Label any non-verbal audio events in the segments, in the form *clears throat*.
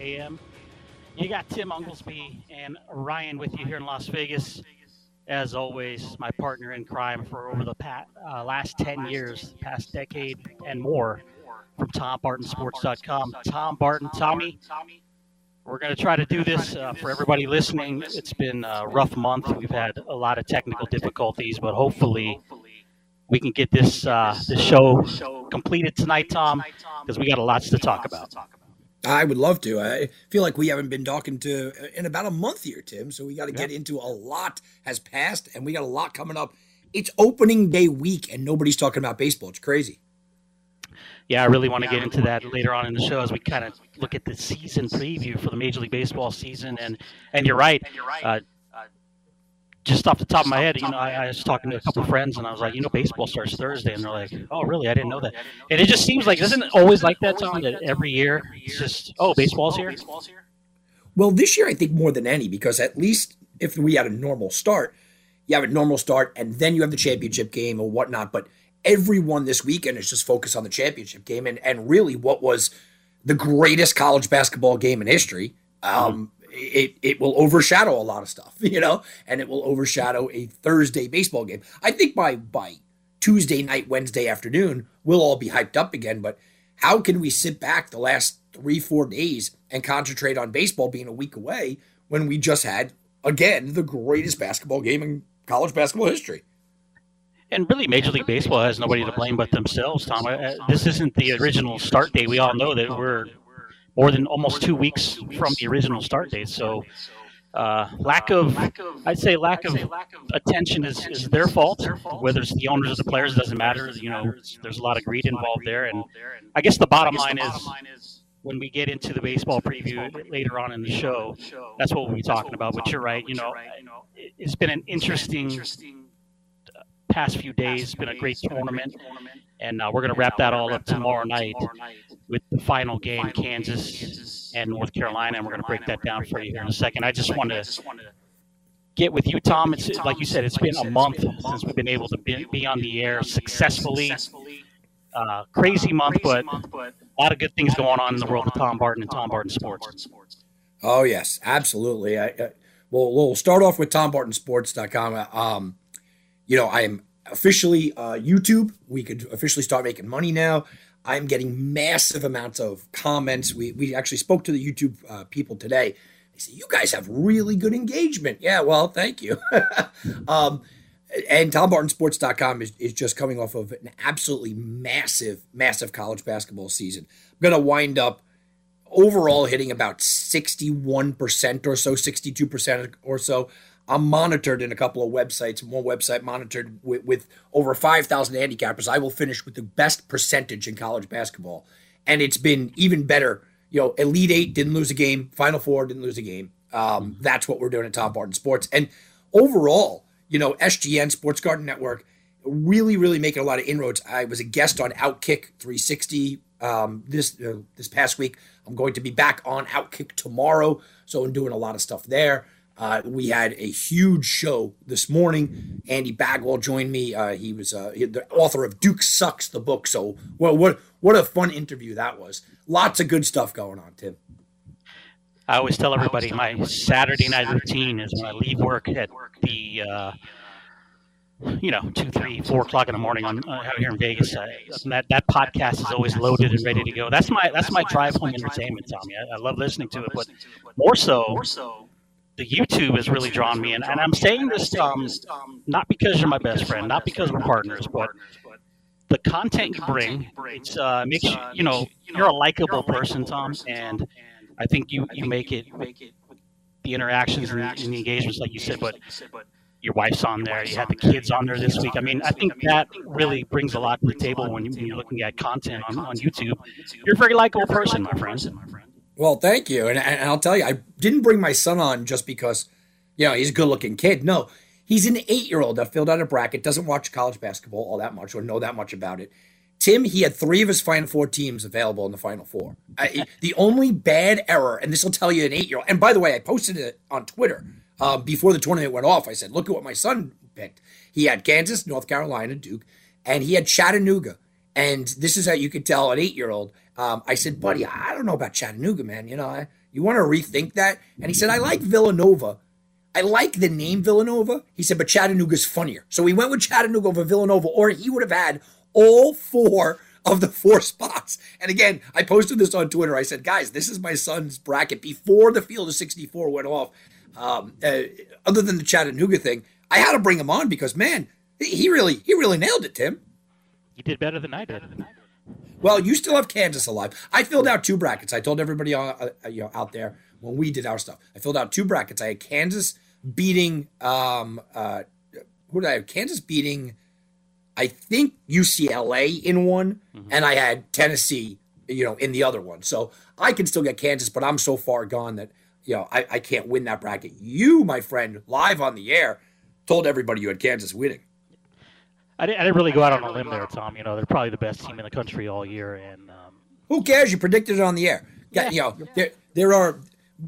AM. You got Tim Unglesby and Ryan with you here in Las Vegas. As always, my partner in crime for over the past, uh, last 10 years, past decade and more from TomBartonSports.com. Tom Barton, Tommy, we're going to try to do this uh, for everybody listening. It's been a rough month. We've had a lot of technical difficulties, but hopefully we can get this uh, this show completed tonight, Tom, because we got a lots to talk about. I would love to. I feel like we haven't been talking to in about a month here, Tim. So we got to get into a lot has passed, and we got a lot coming up. It's opening day week, and nobody's talking about baseball. It's crazy. Yeah, I really want to get into that later on in the show as we kind of look at the season preview for the Major League Baseball season. And and you're right. Uh, just off the top of my head, you know, I, I, was talking to a couple of friends and I was like, you know, baseball starts Thursday, and they're like, oh, really? I didn't know that. And it just seems like isn't it always like that, Tom? That every year it's just, oh, baseball's here. Well, this year I think more than any because at least if we had a normal start, you have a normal start and then you have the championship game or whatnot. But everyone this weekend is just focused on the championship game and and really what was the greatest college basketball game in history. Um, it it will overshadow a lot of stuff, *laughs* you know, and it will overshadow a Thursday baseball game. I think by by Tuesday night, Wednesday afternoon, we'll all be hyped up again. But how can we sit back the last three, four days and concentrate on baseball being a week away when we just had again the greatest basketball game in college basketball history? And really, Major League Baseball has nobody to blame but themselves, Tom. Uh, uh, this isn't the original start date. We all know that we're more than almost two weeks from the original start date. So, uh, lack of, I'd say, lack of attention is, is their fault. Whether it's the owners or the players, doesn't matter. You know, there's a lot of greed involved there. And I guess the bottom line is when we get into the baseball preview later on in the show, that's what we'll be talking about. But you're right. You know, it's been an interesting past few days. It's been a great tournament. And uh, we're going to wrap that all up tomorrow night with the final game, Kansas and North Carolina. And we're going to break that down for you here in a second. I just want to get with you, Tom. It's like you said, it's been a month since we've been able to be, be on the air successfully. Uh, crazy month, but a lot of good things going on in the world of Tom Barton and Tom Barton Sports. Oh yes, absolutely. I, I, well, we'll start off with TomBartonSports.com. Um, you know, I am officially uh, YouTube. We could officially start making money now. I'm getting massive amounts of comments. We, we actually spoke to the YouTube uh, people today. They say, You guys have really good engagement. Yeah, well, thank you. *laughs* um, and TomBartonSports.com is, is just coming off of an absolutely massive, massive college basketball season. I'm going to wind up overall hitting about 61% or so, 62% or so. I'm monitored in a couple of websites. One website monitored with, with over 5,000 handicappers. I will finish with the best percentage in college basketball. And it's been even better. You know, Elite Eight didn't lose a game, Final Four didn't lose a game. Um, that's what we're doing at Tom Barton Sports. And overall, you know, SGN, Sports Garden Network, really, really making a lot of inroads. I was a guest on Outkick 360 um, this uh, this past week. I'm going to be back on Outkick tomorrow, so I'm doing a lot of stuff there. Uh, we had a huge show this morning. Andy Bagwell joined me. Uh, he was uh, the author of Duke Sucks, the book. So, well, what what a fun interview that was. Lots of good stuff going on, Tim. I always tell everybody my Saturday night routine is when I leave work at the, uh, you know, two, three, four o'clock in the morning on uh, out here in Vegas. Uh, that that podcast is always loaded and ready to go. That's my that's my drive home entertainment, Tommy. I, I love listening to it, but more so the YouTube has really drawn me in. And I'm saying this um, not because you're my best friend, not because we're partners, but the content you bring, it uh, makes you, you know, you're a likable person, Tom, and I think you, you make it, the interactions and, and the engagements, like you said, but your wife's on there, you had the kids on there this week. I mean, I think that really brings a lot to the table when, you, are looking at content on, on YouTube. You're a very likable person, my friend. Well, thank you. And, and I'll tell you, I didn't bring my son on just because, you know, he's a good looking kid. No, he's an eight year old that filled out a bracket, doesn't watch college basketball all that much or know that much about it. Tim, he had three of his Final Four teams available in the Final Four. I, *laughs* the only bad error, and this will tell you an eight year old, and by the way, I posted it on Twitter uh, before the tournament went off. I said, look at what my son picked. He had Kansas, North Carolina, Duke, and he had Chattanooga And this is how you could tell an eight year old. Um, I said, buddy, I don't know about Chattanooga, man. You know, I, you want to rethink that? And he said, I like Villanova. I like the name Villanova. He said, but Chattanooga's funnier. So we went with Chattanooga over Villanova, or he would have had all four of the four *laughs* spots. And again, I posted this on Twitter. I said, guys, this is my son's bracket before the field of 64 went off. Um, uh, other than the Chattanooga thing, I had to bring him on because man, he really he really nailed it, Tim. You did better than I did. Well, you still have Kansas alive. I filled out two brackets. I told everybody uh, uh, you know out there when we did our stuff. I filled out two brackets. I had Kansas beating um uh who did I have? Kansas beating I think UCLA in one, mm-hmm. and I had Tennessee, you know, in the other one. So I can still get Kansas, but I'm so far gone that you know I, I can't win that bracket. You, my friend, live on the air, told everybody you had Kansas winning. I didn't, I didn't really go out on a limb there, *laughs* Tom. You know, they're probably the best team in the country all year, and um, who cares? You predicted it on the air. Yeah, you know, there there are,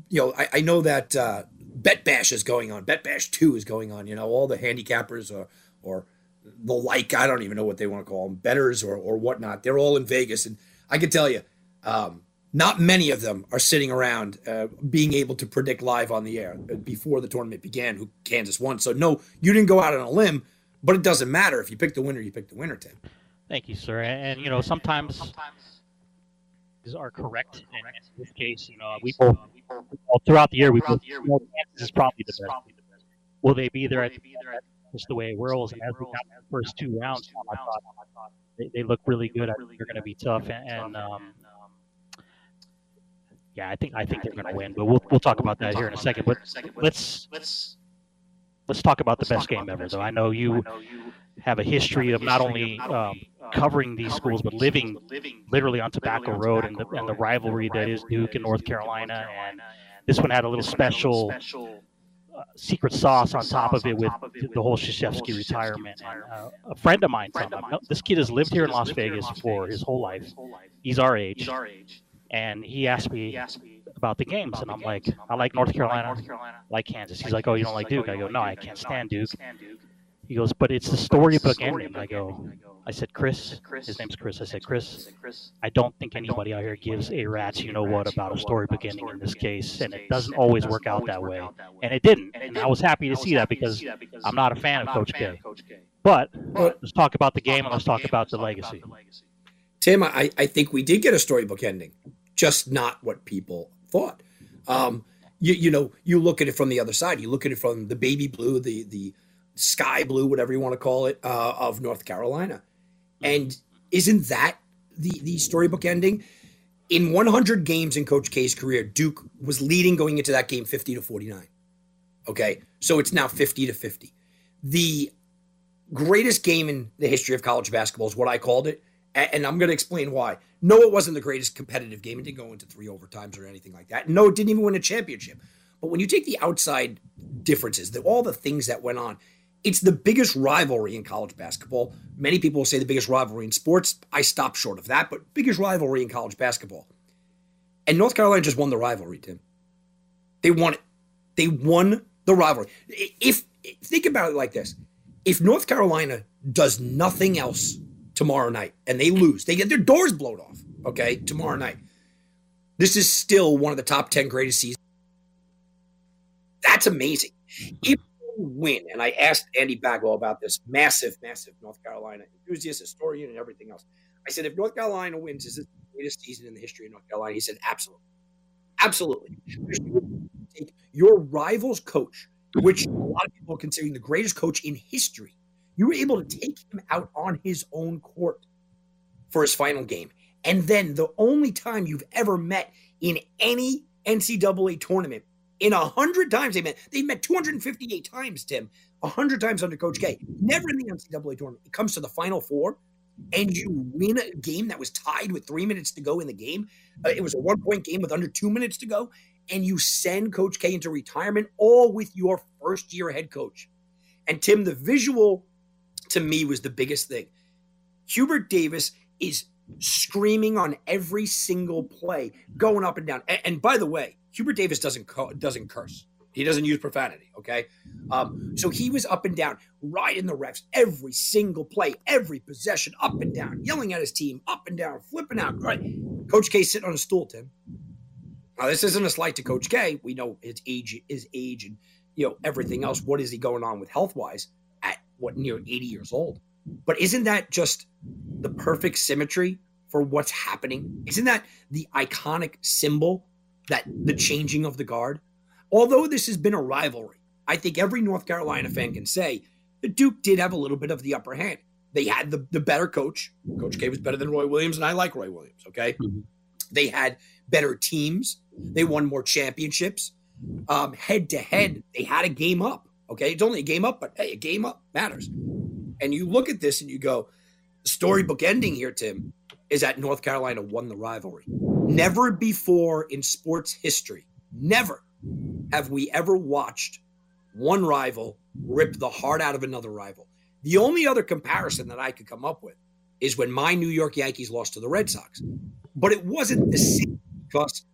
you know, I, I know that uh, Bet Bash is going on. Bet Bash Two is going on. You know, all the handicappers or or the like. I don't even know what they want to call them, betters or or whatnot. They're all in Vegas, and I can tell you, um, not many of them are sitting around uh, being able to predict live on the air before the tournament began who Kansas won. So no, you didn't go out on a limb but it doesn't matter if you pick the winner. You pick the winner, Tim. Thank you, sir. And, you know, sometimes these are correct. And in this case, you know, we both well, throughout the year we both you know, Kansas is probably the best. Will they be there? At the just the way it whirls. And as we got the first two rounds, I thought they, they look really good. I think they're going to be tough. And, and um, yeah, I think I think they're going to win. But we'll we'll talk about that here in a second. But let's let's talk about the best game ever, though. I know you have a history of not only um, covering these schools, but living literally on Tobacco Road and the, and the rivalry that is Duke and North Carolina. And this one had a little special uh, secret sauce on top of it with the whole Krzyzewski retirement. And uh, a friend of mine, told me this kid has lived here in Las Vegas for his whole life. He's our age. And he asked me about the games, and I'm like, I like North Carolina, like Kansas. He's like, oh, you don't like Duke? I go, no, I can't stand Duke. He goes, but it's the storybook ending. I go, I said, Chris, his name's Chris. I said, Chris, I don't think anybody out here gives a rat's you know what about a storybook ending in this case, and it doesn't always work out that way. And it didn't, and I was happy to see that because I'm not a fan of Coach K. But let's talk about the game and let's talk about the legacy. Tim, I, I think we did get a storybook ending, just not what people thought. Um, you, you know, you look at it from the other side. You look at it from the baby blue, the the sky blue, whatever you want to call it, uh, of North Carolina. And isn't that the the storybook ending? In 100 games in Coach K's career, Duke was leading going into that game 50 to 49. Okay, so it's now 50 to 50. The greatest game in the history of college basketball is what I called it and I'm going to explain why. No, it wasn't the greatest competitive game. It didn't go into three overtimes or anything like that. No, it didn't even win a championship. But when you take the outside differences, the, all the things that went on, it's the biggest rivalry in college basketball. Many people will say the biggest rivalry in sports. I stop short of that, but biggest rivalry in college basketball. And North Carolina just won the rivalry, Tim. They won it. They won the rivalry. If think about it like this: if North Carolina does nothing else tomorrow night and they lose, they get their doors blown off, okay, tomorrow night. This is still one of the top 10 greatest seasons. That's amazing. If win, and I asked Andy Bagwell about this massive, massive North Carolina enthusiast, historian, and everything else. I said, if North Carolina wins, is this the greatest season in the history of North Carolina? He said, absolutely. Absolutely. Your rival's coach, which a lot of people are considering the greatest coach in history, you were able to take him out on his own court for his final game. And then the only time you've ever met in any NCAA tournament, in a hundred times they met, they met 258 times, Tim, a hundred times under Coach K. Never in the NCAA tournament. It comes to the final four, and you win a game that was tied with three minutes to go in the game. Uh, it was a one point game with under two minutes to go, and you send Coach K into retirement, all with your first year head coach. And Tim, the visual to me was the biggest thing. Hubert Davis is screaming on every single play, going up and down. And, and by the way, Hubert Davis doesn't doesn't curse. He doesn't use profanity. Okay. Um, so he was up and down, riding the refs every single play, every possession, up and down, yelling at his team, up and down, flipping out. Right. Coach K sitting on a stool, Tim. Now, this isn't a slight to Coach K. We know his age, his age, and you know everything else. What is he going on with health wise what near 80 years old? But isn't that just the perfect symmetry for what's happening? Isn't that the iconic symbol that the changing of the guard? Although this has been a rivalry, I think every North Carolina fan can say the Duke did have a little bit of the upper hand. They had the, the better coach. Coach K was better than Roy Williams, and I like Roy Williams. Okay. Mm-hmm. They had better teams. They won more championships. Um, head to head, they had a game up. Okay. It's only a game up, but hey, a game up matters. And you look at this and you go, storybook ending here, Tim, is that North Carolina won the rivalry. Never before in sports history, never have we ever watched one rival rip the heart out of another rival. The only other comparison that I could come up with is when my New York Yankees lost to the Red Sox. But it wasn't the same because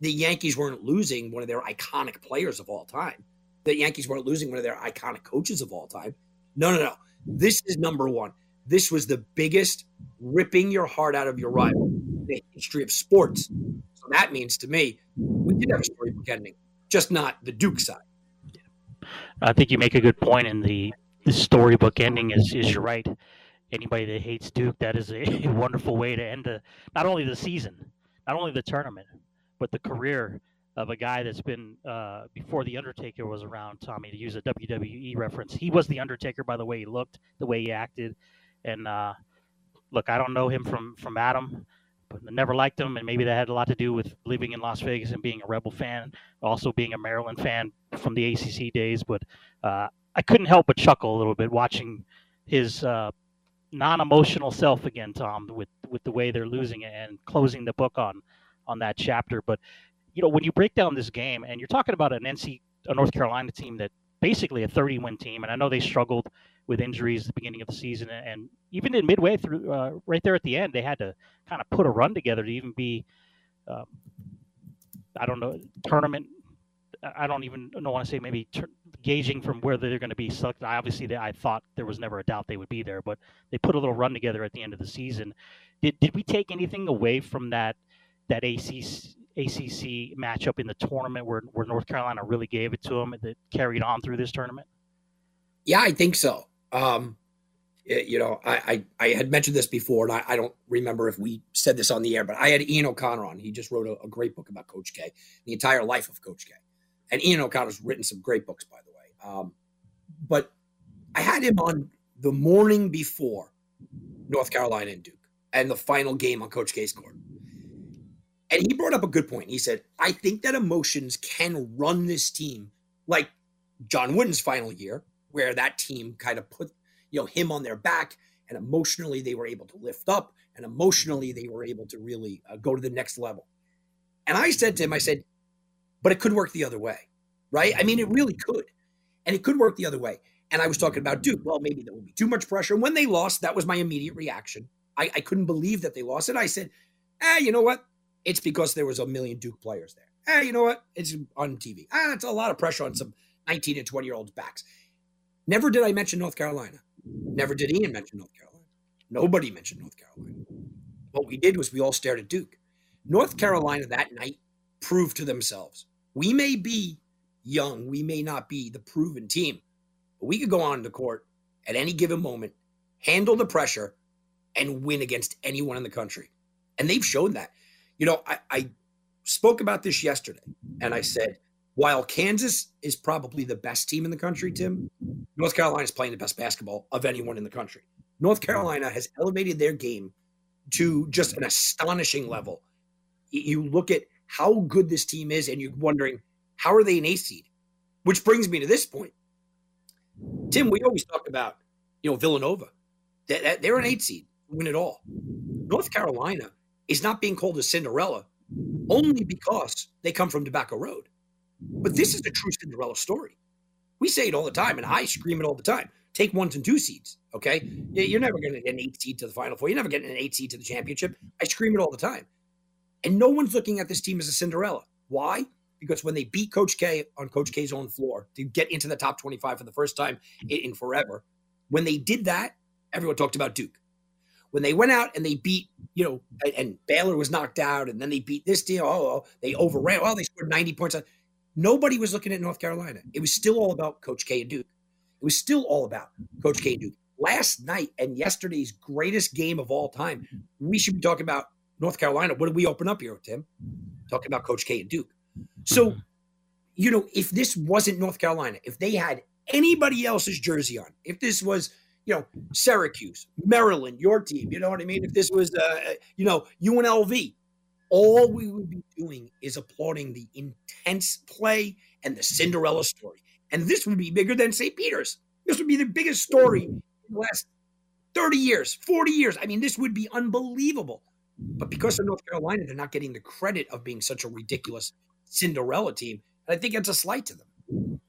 the Yankees weren't losing one of their iconic players of all time. The Yankees weren't losing one of their iconic coaches of all time. No, no, no. This is number one. This was the biggest ripping your heart out of your rival in the history of sports. So that means to me, we did have a storybook ending, just not the Duke side. I think you make a good point, and the, the storybook ending is is you're right. Anybody that hates Duke, that is a, *laughs* wonderful way to end the not only the season, not only the tournament, but the career of a guy that's been uh, before the Undertaker was around. Tommy, to use a WWE reference, he was the Undertaker by the way he looked, the way he acted, and uh, look, I don't know him from from Adam, but never liked him, and maybe that had a lot to do with living in Las Vegas and being a Rebel fan, also being a Maryland fan from the ACC days. But uh, I couldn't help but chuckle a little bit watching his uh, non-emotional self again, Tom, with with the way they're losing it and closing the book on on that chapter. But you know, when you break down this game, and you're talking about an NC, a North Carolina team that basically a 30 win team, and I know they struggled with injuries at the beginning of the season, and even in midway through, uh, right there at the end, they had to kind of put a run together to even be, um, I don't know, tournament. I don't even know want to say maybe ter- gauging from where they're going to be selected. I obviously, they, I thought there was never a doubt they would be there, but they put a little run together at the end of the season. Did did we take anything away from that that ACC ACC matchup in the tournament where where North Carolina really gave it to them that carried on through this tournament? Yeah, I think so. Um, you know, I, I, I had mentioned this before, and I, I, don't remember if we said this on the air, but I had Ian O'Connor on. He just wrote a, a, great book about Coach K, the entire life of Coach K. And Ian O'Connor's written some great books, by the way. Um, but I had him on the morning before North Carolina and Duke and the final game on Coach K's court. And he brought up a good point. He said, I think that emotions can run this team like John Wooden's final year, where that team kind of put you know him on their back and emotionally they were able to lift up and emotionally they were able to really uh, go to the next level. And i said to him i said but it could work the other way right? I mean it really could. And it could work the other way. And i was talking about duke well maybe there would be too much pressure. And when they lost that was my immediate reaction. I, I couldn't believe that they lost it. I said ah you know what it's because there was a million duke players there Hey, you know what it's on tv ah it's a lot of pressure on some 19 and 20 year olds backs Never did I mention North Carolina. Never did Ian mention North Carolina. Nobody mentioned North Carolina. What we did was we all stared at Duke. North Carolina that night proved to themselves we may be young, we may not be the proven team, but we could go on the court at any given moment, handle the pressure, and win against anyone in the country. And they've shown that. You know, I, I spoke about this yesterday, and I said while Kansas is probably the best team in the country, Tim, North Carolina is playing the best basketball of anyone in the country. North Carolina has elevated their game to just an astonishing level. You look at how good this team is, and you're wondering, how are they an eighth seed? Which brings me to this point. Tim, we always talk about, you know, Villanova. They're an eight seed, win it all. North Carolina is not being called a Cinderella only because they come from Tobacco Road. But this is a true Cinderella story. We say it all the time, and I scream it all the time. Take ones and two seeds, okay? You're never going to get an eight seed to the Final Four. You're never getting an eight seed to the championship. I scream it all the time. And no one's looking at this team as a Cinderella. Why? because when they beat Coach K on Coach K's own floor to get into the top 25 for the first time in forever, when they did that, everyone talked about Duke. When they went out and they beat, you know, and, and Baylor was knocked out, and then they beat this deal. Oh, oh they mm-hmm. overran. Well, they scored 90 points. Nobody was looking at North Carolina. It was still all about Coach K and Duke. It was still all about Coach K and Duke. Last night and yesterday's greatest game of all time, we should be talking about North Carolina. What did we open up here, Tim? Talking about Coach K and Duke. So, mm-hmm. you know, if this wasn't North Carolina, if they had anybody else's jersey on, if this was, you know, Syracuse, Maryland, your team, you know what I mean? If this was, uh, you know, UNLV, all we would be doing is applauding the intense play and the Cinderella story. And this would be bigger than St. Peter's. This would be the biggest story in the last 30 years, 40 years. I mean, this would be unbelievable. But because of North Carolina, they're not getting the credit of being such a ridiculous Cinderella team. And I think it's a slight to them.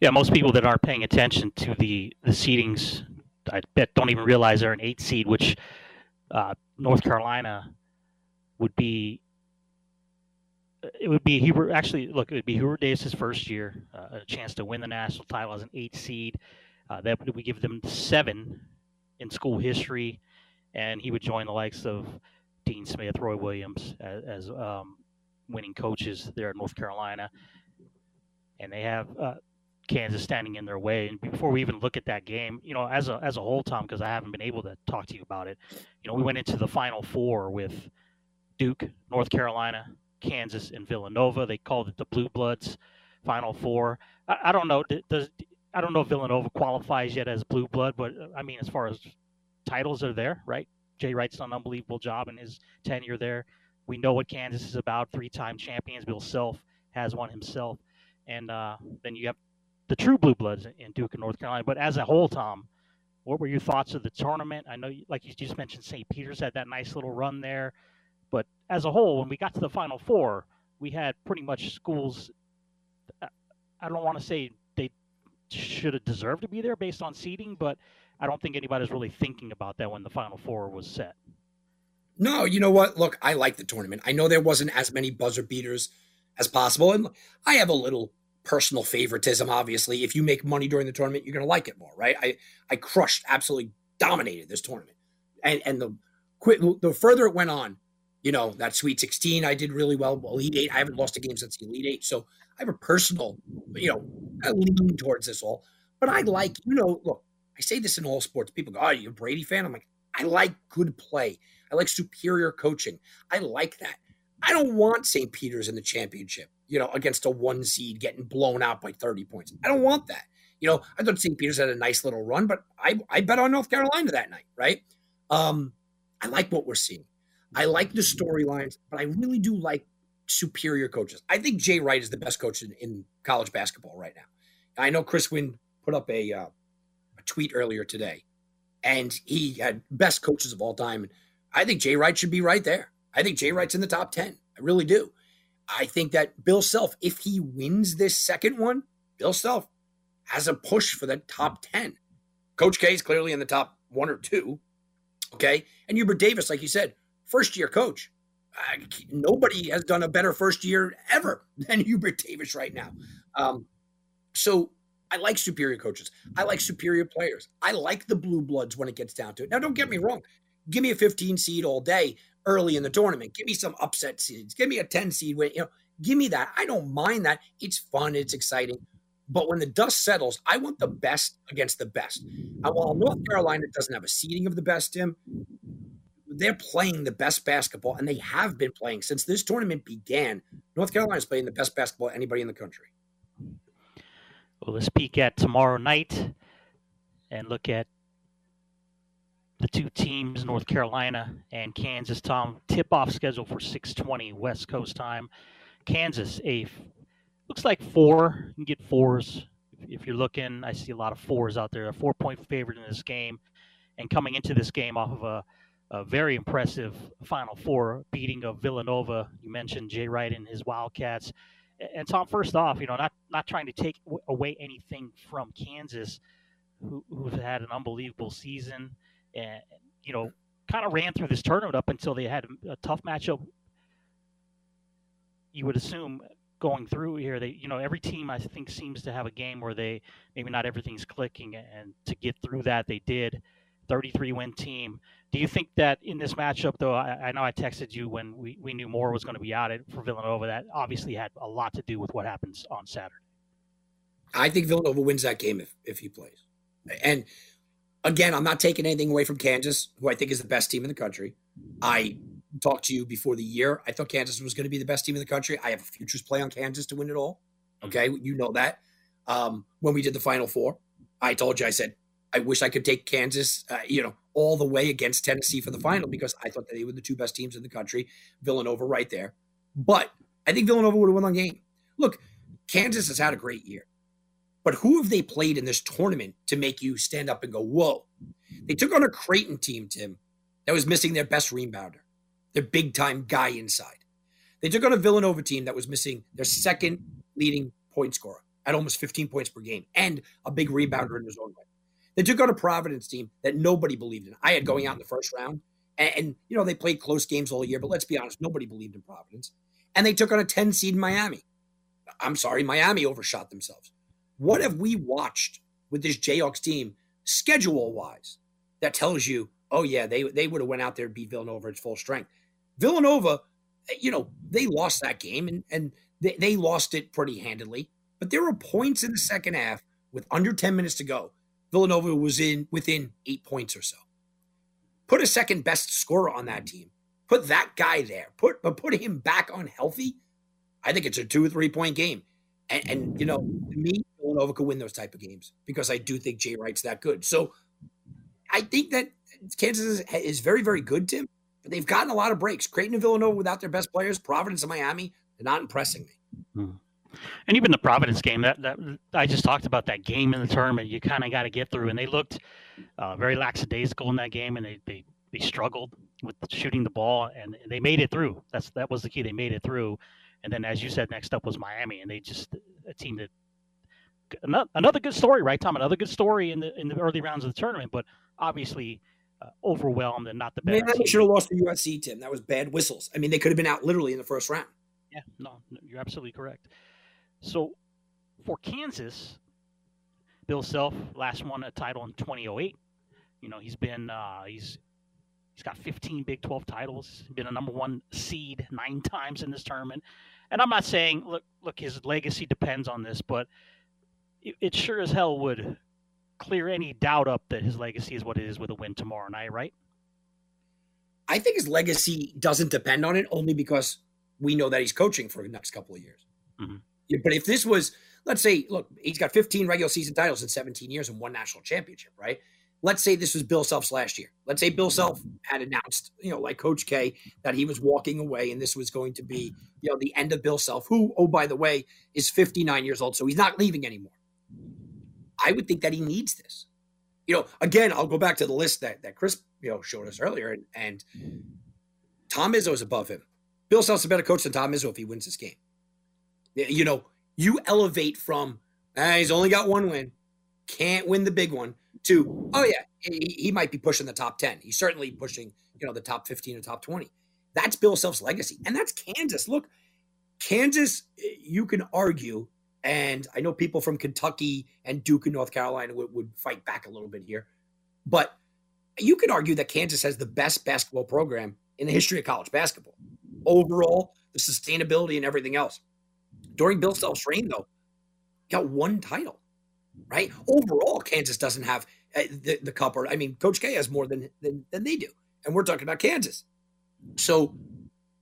Yeah, most people that aren't paying attention to the the seedings, I bet don't even realize they're an eight seed, which uh, North Carolina would be. It would be Hubert. Actually, look, it would be Hubert Davis's first year, uh, a chance to win the national title as an eight seed. Uh, that would give them seven in school history, and he would join the likes of Dean Smith, Roy Williams as, as um, winning coaches there at North Carolina, and they have uh, Kansas standing in their way. And before we even look at that game, you know, as a as a whole, Tom, because I haven't been able to talk to you about it, you know, we went into the Final Four with Duke, North Carolina, Kansas, and Villanova. They called it the Blue Bloods Final Four. I, I don't know. Does I don't know if Villanova qualifies yet as blue blood, but uh, I mean, as far as titles are there, right? Jay Wright's done an unbelievable job in his tenure there. We know what Kansas is about. Three-time champions. Bill Self has one himself, and uh, then you have the true blue bloods in Duke and North Carolina. But as a whole, Tom, what were your thoughts of the tournament? I know, like you just mentioned, St. Peter's had that nice little run there, but as a whole, when we got to the Final Four, we had pretty much schools. Uh, I don't want to say they should have deserved to be there based on seeding, but I don't think anybody's really thinking about that when the Final Four was set. No, you know what? Look, I like the tournament. I know there wasn't as many buzzer beaters as possible, and I have a little personal favoritism. Obviously, if you make money during the tournament, you're going to like it more, right? I I crushed, absolutely dominated this tournament, and and the quick the further it went on, you know that Sweet 16, I did really well. Elite Eight, I haven't lost a game since the Elite Eight, so I have a personal, you know, lean towards this all. But I like, you know, look, I say this in all sports. People go, "Oh, you're a Brady fan?" I'm like, I like good play. I like superior coaching. I like that. I don't want St. Peter's in the championship, you know, against a one seed getting blown out by 30 points. I don't want that. You know, I thought St. Peter's had a nice little run, but I, I bet on North Carolina that night, right? Um, I like what we're seeing. I like the storylines, but I really do like superior coaches. I think Jay Wright is the best coach in, in college basketball right now. I know Chris Wynn put up a uh, a tweet earlier today, and he had best coaches of all time. And I think Jay Wright should be right there. I think Jay Wright's in the top 10. I really do. I think that Bill Self, if he wins this second one, Bill Self has a push for the top 10. Coach K is clearly in the top one or two. Okay. And Hubert Davis, like you said, first year coach. Uh, nobody has done a better first year ever *laughs* than Hubert Davis right now. Um, so I like superior coaches. I like superior players. I like the blue bloods when it gets down to it. Now, don't get me wrong. Give me a 15 seed all day early in the tournament. Give me some upset seeds. Give me a 10 seed. Win. You know, give me that. I don't mind that. It's fun. It's exciting. But when the dust settles, I want the best against the best. And while North Carolina doesn't have a seeding of the best, Tim, they're playing the best basketball, and they have been playing since this tournament began. North Carolina is playing the best basketball anybody in the country. Well, let's peek at tomorrow night and look at the two teams, North Carolina and Kansas. Tom, tip-off schedule for 6:20 West Coast time. Kansas, a looks like four. You can get fours if you're looking. I see a lot of fours out there. A four-point favorite in this game, and coming into this game off of a, a very impressive Final Four beating of Villanova. You mentioned Jay Wright and his Wildcats and Tom, first off, you know, not not trying to take away anything from Kansas, who, who's had an unbelievable season, and you know, kind of ran through this tournament up until they had a, tough matchup. You would assume going through here, they you know every team I think seems to have a game where they maybe not everything's clicking, and to get through that they did. 33 win team. Do you think that in this matchup, though, I, I know I texted you when we, we knew Moore was going to be out for Villanova. That obviously had a lot to do with what happens on Saturday. I think Villanova wins that game if, if he plays. And again, I'm not taking anything away from Kansas, who I think is the best team in the country. I talked to you before the year. I thought Kansas was going to be the best team in the country. I have a futures play on Kansas to win it all. Okay, you know that. Um, when we did the Final Four, I told you I said I wish I could take Kansas, uh, you know, all the way against Tennessee for the final because I thought that they were the two best teams in the country. Villanova right there, but I think Villanova would have won the game. Look, Kansas has had a great year, but who have they played in this tournament to make you stand up and go, "Whoa"? They took on a Creighton team, Tim, that was missing their best rebounder their big time guy inside. They took on a Villanova team that was missing their second leading point scorer at almost 15 points per game and a big rebounder in his own way. They took on a Providence team that nobody believed in. I had going out in the first round, and, and you know they played close games all year, but let's be honest, nobody believed in Providence. And they took on a 10 seed in Miami. I'm sorry, Miami overshot themselves. What have we watched with this Jayhawks team schedule wise that tells you, oh yeah, they they would have went out there and beat Villanova at full strength? Villanova, you know, they lost that game and, and they, they lost it pretty handily. But there were points in the second half with under 10 minutes to go. Villanova was in within eight points or so. Put a second best scorer on that team. Put that guy there. Put but put him back on healthy. I think it's a two or three point game. And, and you know, me, Villanova could win those type of games because I do think Jay Wright's that good. So I think that Kansas is, is very, very good, Tim but they've gotten a lot of breaks. Creighton and Villanova without their best players, Providence and Miami, they're not impressing me. Hmm. And even the Providence game, that, that I just talked about that game in the tournament, you kind of got to get through. And they looked uh, very lackadaisical in that game, and they, they they struggled with shooting the ball, and they made it through. That's that was the key. They made it through. And then, as you said, next up was Miami, and they just a team that another good story, right, Tom? Another good story in the in the early rounds of the tournament, but obviously uh, overwhelmed and not the best. They should have lost to USC, Tim. That was bad whistles. I mean, they could have been out literally in the first round. Yeah, no, no you're absolutely correct. So for Kansas, Bill Self last won a title in 2008. You know, he's been uh, he's he's got 15 Big 12 titles. Been a number one seed nine *laughs* times in this tournament. And I'm not saying look look his legacy depends on this, but it, it sure as hell would clear any doubt up that his legacy is what it is with a win tomorrow night, right? I think his legacy doesn't depend on it only because we know that he's coaching for the next couple of years. Mm-hmm. But if this was, let's say, look, he's got 15 regular season titles in 17 years and one national championship, right? Let's say this was Bill Self's last year. Let's say Bill Self had announced, you know, like Coach K, that he was walking away and this was going to be, you know, the end of Bill Self, who, oh, by the way, is 59 years old. So he's not leaving anymore. I would think that he needs this. You know, again, I'll go back to the list that that Chris you know showed us earlier, and, and Tom Izzo is above him. Bill Self's a better coach than Tom Izzo if he wins this game. You know, you elevate from ah, he's only got one win, can't win the big one, to oh yeah, he, he might be pushing the top ten. He's certainly pushing you know the top fifteen or top twenty. That's Bill Self's legacy, and that's Kansas. Look, Kansas, eh, you can argue and I know people from Kentucky and Duke and North Carolina would, would fight back a little bit here. But you could argue that Kansas has the best basketball program in the history of college basketball. Overall, the sustainability and everything else. During Bill Self's reign, though, got one title, right? Overall, Kansas doesn't have uh, the, the cup. Or I mean, Coach K has more than, than than they do, and we're talking about Kansas. So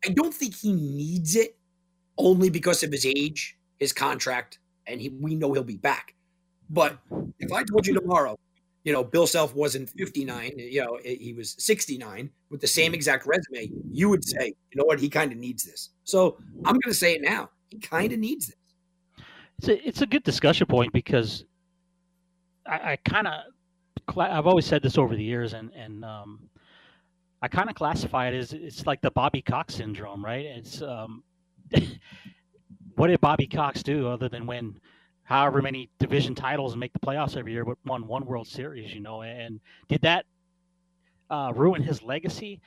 I don't think he needs it only because of his age his contract, and he, we know he'll be back. But if I told you tomorrow, you know, Bill Self wasn't 59, you know, he was 69 with the same exact resume, you would say, you know what, he kind of needs this. So I'm going to say it now. He kind of needs this. It's a, it's a good discussion point because I, I kind of, I've always said this over the years, and, and, um, I kind of classify it as it's like the Bobby Cox syndrome, right? It's um, *laughs* what did Bobby Cox do other than win however many division titles and make the playoffs every year, but won one World Series, you know? And did that uh, ruin his legacy?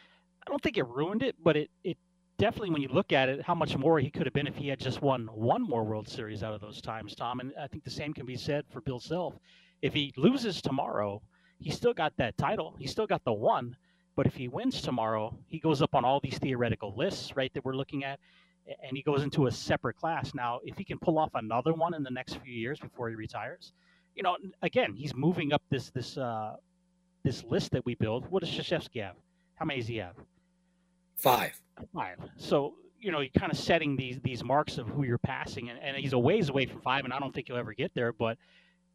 I don't think it ruined it, but it, it definitely when you look at it, how much more he could have been if he had just won one more World Series out of those times, Tom. And I think the same can be said for Bill Self. If he loses tomorrow, he still got that title. He still got the one. But if he wins tomorrow, he goes up on all these theoretical lists, right, that we're looking at, and he goes into a separate class. Now, if he can pull off another one in the next few years before he retires, you know, again, he's moving up this this uh, this list that we build. What does Krzyzewski have? How many does he have? Five. Five. So you know, you're kind of setting these these marks of who you're passing, and, and he's a ways away from five, and I don't think he'll ever get there. But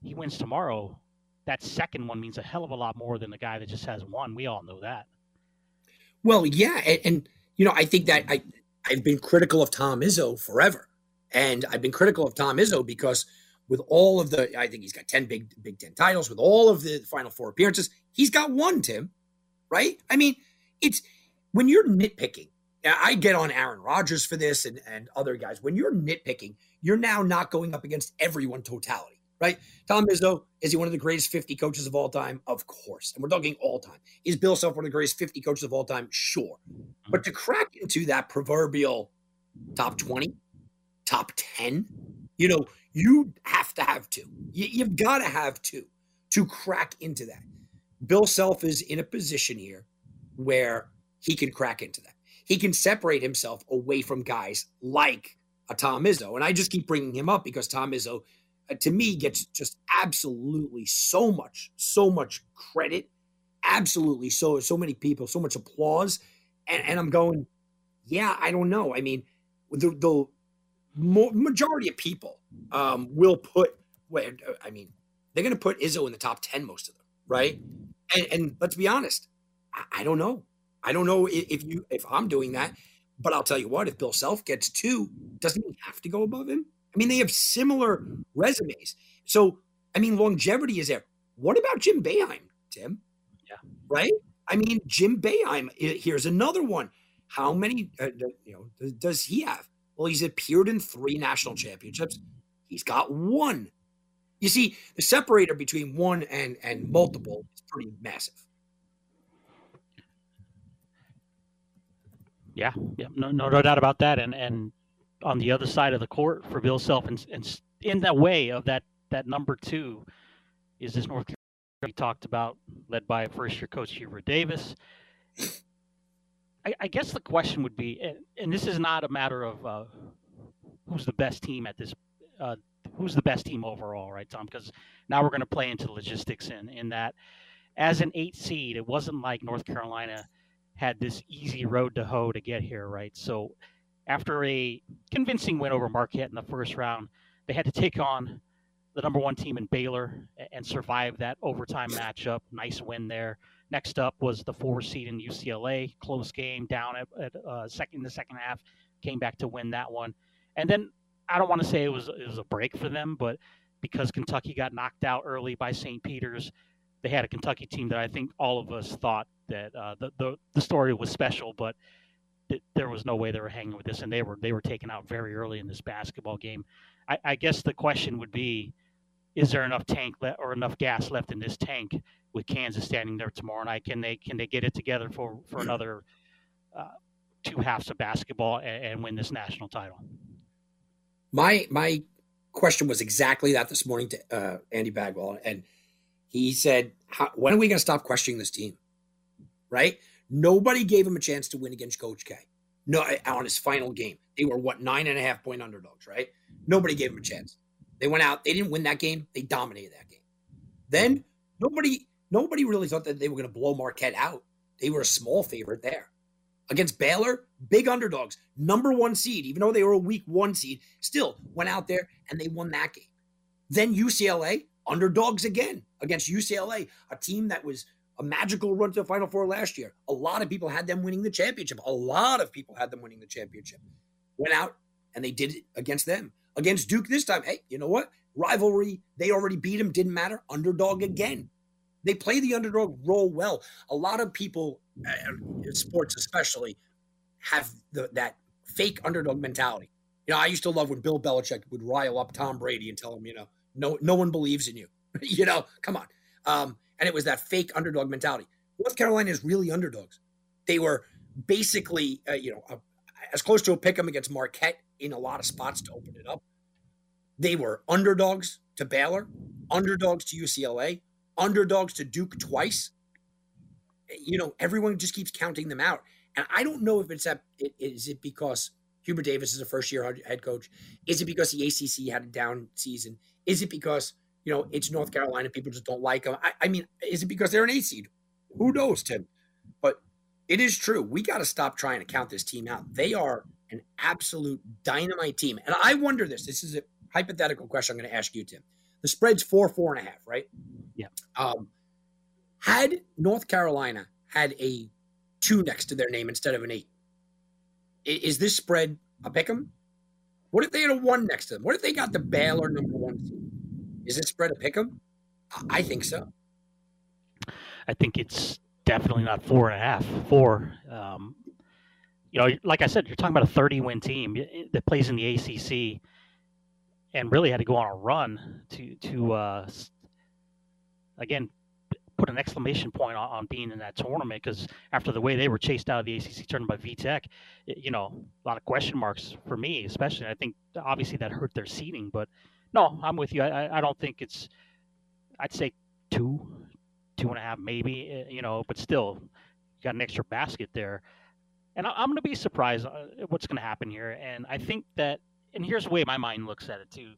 he wins tomorrow. That second one means a hell of a lot more than the guy that just has one. We all know that. Well, yeah, and, and you know, I think that I I've been critical of Tom Izzo forever, and I've been critical of Tom Izzo because with all of the, I think he's got 10 big Big Ten titles, with all of the Final Four appearances, he's got one, Tim, right? I mean, it's when you're nitpicking, I get on Aaron Rodgers for this and, and other guys. When you're nitpicking, you're now not going up against everyone totality, right? Tom Izzo, is he one of the greatest 50 coaches of all time? Of course. And we're talking all time. Is Bill Self one of the greatest 50 coaches of all time? Sure. Mm-hmm. But to crack into that proverbial top 20, top 10, you know, you have to have two. You, have got to have two to crack into that. Bill Self is in a position here where he can crack into that. He can separate himself away from guys like a Tom Izzo. And I just keep bringing him up because Tom Izzo, to me, gets just absolutely so much, so much credit. Absolutely. So, so many people, so much applause. And, and I'm going, yeah, I don't know. I mean, the, the majority of people um, will put. I mean, they're going to put Izzo in the top ten, most of them, right? And, and let's be honest, I, I, don't know. I don't know if you if I'm doing that, but I'll tell you what: if Bill Self gets two, doesn't he have to go above him? I mean, they have similar resumes, so I mean, longevity is there. What about Jim Boeheim, Tim? Yeah, right. I mean, Jim Boeheim. Here's another one. How many? Uh, you know, does he have? Well, he's appeared in three national championships. He's got one. You see, the separator between one and and multiple is pretty massive. Yeah, yeah, no, no, no doubt about that. And and on the other side of the court for Bill Self, and, and in that way of that that number two is this North Carolina we talked about, led by first year coach Hubert Davis. I, I, guess the question would be, and, and, this is not a matter of uh, who's the best team at this, uh, who's the best team overall, right, Tom? Because now we're going to play into the logistics in in that as an eight seed, it wasn't like North Carolina had this easy road to hoe to get here, right? So after a convincing win over Marquette in the first round, they had to take on the number one team in Baylor and survive that overtime matchup. Nice win there. Next up was the four seed in UCLA, close game down at, at uh, second in the second half, came back to win that one, and then I don't want to say it was it was a break for them, but because Kentucky got knocked out early by St. Peter's, they had a Kentucky team that I think all of us thought that uh, the, the the story was special, but th- there was no way they were hanging with this, and they were they were taken out very early in this basketball game. I, I guess the question would be, is there enough tank le- or enough gas left in this tank with Kansas standing there tomorrow night. Can they can they get it together for for *clears throat* another uh, two halves of basketball and, and, win this national title? My my question was exactly that this morning to uh, Andy Bagwell, and he said, "When are we going to stop questioning this team?" Right? Nobody gave him a chance to win against Coach K. No, eh, on his final game, they were what nine and a half point underdogs. Right? Nobody gave him a chance. They went out. They didn't win that game. They dominated that game. Then nobody nobody really thought that they were going to blow Marquette out. They were a small favorite there. Against Baylor, big underdogs, number one seed, even though they were a week one seed, still went out there and they won that game. Then UCLA, underdogs again against UCLA, a team that was a magical run to the Final Four last year. A lot of people had them winning the championship. A lot of people had them winning the championship. Went out and they did it against them. Against Duke this time, hey, you know what? Rivalry, they already beat them, didn't matter. Underdog again. They play the underdog role well. A lot of people, uh, in sports especially, have the, that fake underdog mentality. You know, I used to love when Bill Belichick would rile up Tom Brady and tell him, you know, no, no one believes in you. *laughs* you know, come on. Um, and it was that fake underdog mentality. North Carolina is really underdogs. They were basically, uh, you know, uh, as close to a pick 'em against Marquette in a lot of spots to open it up. They were underdogs to Baylor, underdogs to UCLA, underdogs to Duke twice. You know, everyone just keeps counting them out. And I don't know if it's that, is it because Hubert Davis is a first year head coach? Is it because the ACC had a down season? Is it because, you know, it's North Carolina, people just don't like them? I, I mean, is it because they're an eight seed? Who knows, Tim? But it is true. We got to stop trying to count this team out. They are an absolute dynamite team. And I wonder this. This is a hypothetical question I'm going to ask you, Tim. The spread's four, four and a half, right? Yeah. Um, had North Carolina had a two next to their name instead of an eight, is this spread a pick 'em? What if they had a one next to them? What if they got the Baylor number? Is this spread a pick 'em? I think so. I think it's definitely not four and a half. Four. Um, you know, like I said, you're talking about a 30 win team that plays in the ACC and really had to go on a run to to uh, again put an exclamation point on, on being in that tournament because after the way they were chased out of the ACC tournament by VTech, you know, a lot of question marks for me, especially. I think obviously that hurt their seeding, but no, I'm with you. I, I don't think it's. I'd say two, two and a half, maybe. Eh, you know, but still, you got an extra basket there, and I, am going to be surprised uh, what's going to happen here. And I think that, and here's the way my mind looks at it too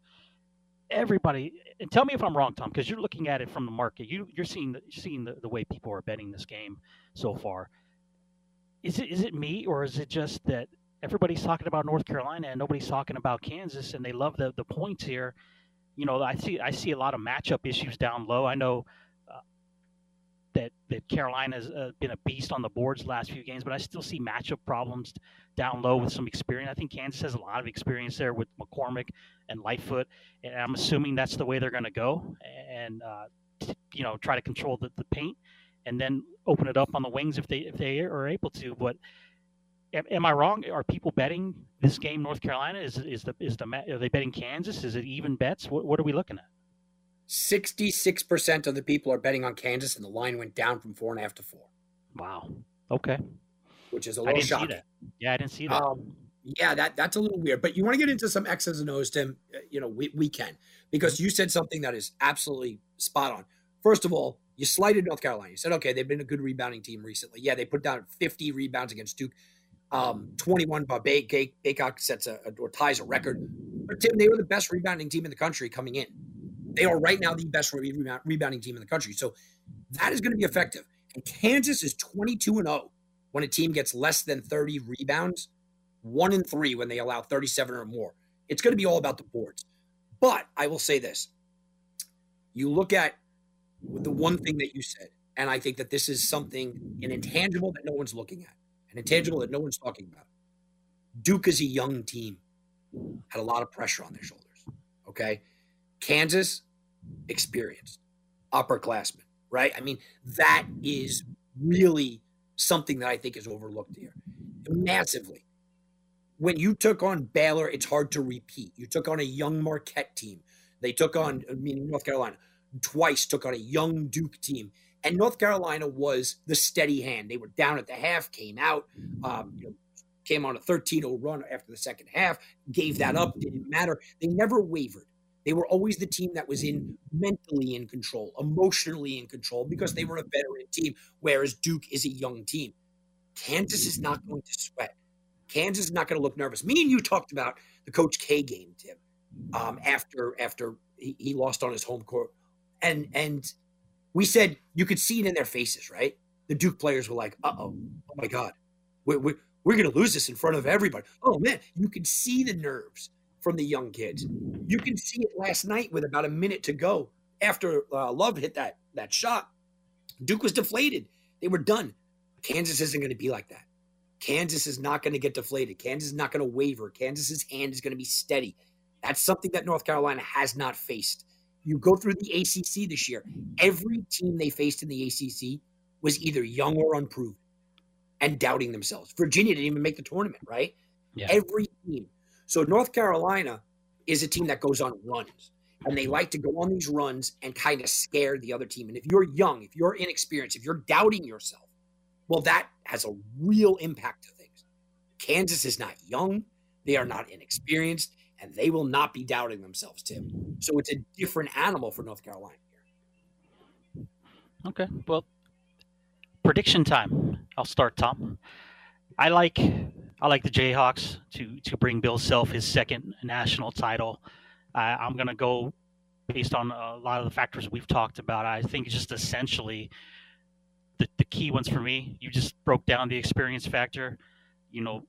everybody and tell me if i'm wrong tom because you're looking at it from the market you, you're seeing the, seeing the, the way people are betting this game so far is it is it me or is it just that everybody's talking about north carolina and nobody's talking about kansas and they love the, the points here you know i see i see a lot of matchup issues down low i know that that Carolina's uh, been a beast on the boards last few games, but I still see matchup problems down low with some experience. I think Kansas has a lot of experience there with McCormack and Lightfoot, and I'm assuming that's the way they're going to go and uh, you know try to control the, the paint and then open it up on the wings if they if they are able to. But am, am I wrong? Are people betting this game North Carolina? Is is the is the are they betting Kansas? Is it even bets? What, what are we looking at? 66% of the people are betting on Kansas, and the line went down from four and a half to four. Wow. Okay. Which is a little shocking. Yeah, I didn't see that. Um, yeah, that that's a little weird. But you want to get into some X's and O's, Tim? Uh, you know, we, we can because you said something that is absolutely spot on. First of all, you slighted North Carolina. You said, okay, they've been a good rebounding team recently. Yeah, they put down 50 rebounds against Duke. Um, 21 by Bay, Bacot sets a, or ties a record. But Tim, they were the best rebounding team in the country coming in. They are right now the best rebounding team in the country. So that is going to be effective. And Kansas is 22 and 0 when a team gets less than 30 rebounds, 1 and 3 when they allow 37 or more. It's going to be all about the boards. But I will say this. You look at the one thing that you said, and I think that this is something an intangible that no one's looking at, an intangible that no one's talking about. Duke is a young team, had a lot of pressure on their shoulders. Okay. Kansas, experienced, upperclassmen, right? I mean, that is really something that I think is overlooked here massively. When you took on Baylor, it's hard to repeat. You took on a young Marquette team. They took on, meaning North Carolina, twice took on a young Duke team. And North Carolina was the steady hand. They were down at the half, came out, um, you know, came on a 13 0 run after the second half, gave that up, didn't matter. They never wavered. They were always the team that was in mentally in control, emotionally in control because they were a veteran team, whereas Duke is a young team. Kansas is not going to sweat. Kansas is not going to look nervous. Me and you talked about the Coach K game, Tim, um, after after he, he lost on his home court, and and we said you could see it in their faces, right? The Duke players were like, "Uh oh, oh my God, we're, we're, we're going to lose this in front of everybody." Oh man, you could see the nerves from the young kids. You can see it last night with about a minute to go after uh, Love hit that that shot. Duke was deflated. They were done. Kansas isn't going to be like that. Kansas is not going to get deflated. Kansas is not going to waver. Kansas's hand is going to be steady. That's something that North Carolina has not faced. You go through the ACC this year. Every team they faced in the ACC was either young or unproven and doubting themselves. Virginia didn't even make the tournament, right? Yeah. Every team so North Carolina is a team that goes on runs. And they like to go on these runs and kind of scare the other team. And if you're young, if you're inexperienced, if you're doubting yourself, well, that has a real impact to things. Kansas is not young, they are not inexperienced, and they will not be doubting themselves, Tim. So it's a different animal for North Carolina here. Okay. Well, prediction time. I'll start, Tom. I like I like the Jayhawks to to bring Bill Self his second national title. I, I'm going to go based on a lot of the factors we've talked about. I think just essentially the, the key ones for me. You just broke down the experience factor. You know,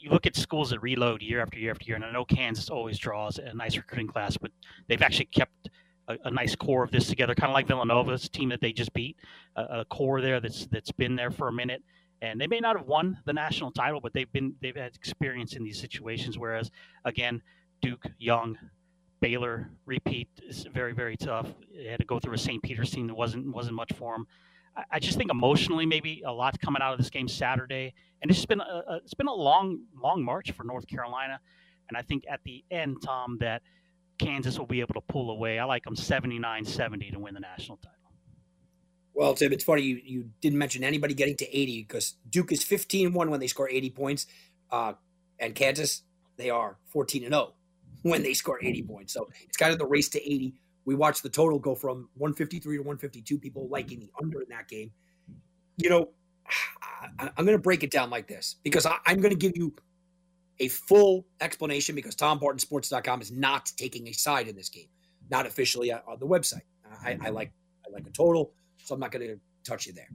you look at schools that reload year after year after year, and I know Kansas always draws a nice recruiting class, but they've actually kept a, a nice core of this together, kind of like Villanova's team that they just beat, a, a, core there that's that's been there for a minute. And they may not have won the national title, but they've been they've had experience in these situations. Whereas again, Duke, Young, Baylor repeat is very very tough. They had to go through a St. Peter's team that wasn't wasn't much for them. I just think emotionally, maybe a lot coming out of this game Saturday, and it's been a, it's been a long, long march for North Carolina, and I think at the end, Tom, that Kansas will be able to pull away. I like them 79-70 to win the national title. Well, Tim, it's funny you, you didn't mention anybody getting to 80 because Duke is 15 1 when they score 80 points, uh, and Kansas, they are 14 0 when they score 80 points. So it's kind of the race to 80 we watched the total go from 153 to 152, people liking the under in that game. You know, I, am going to break it down like this because I, I'm going to give you a full explanation because TomBartonSports.com is not taking a side in this game, not officially on the website. I, I like I like a total, so I'm not going to touch you there.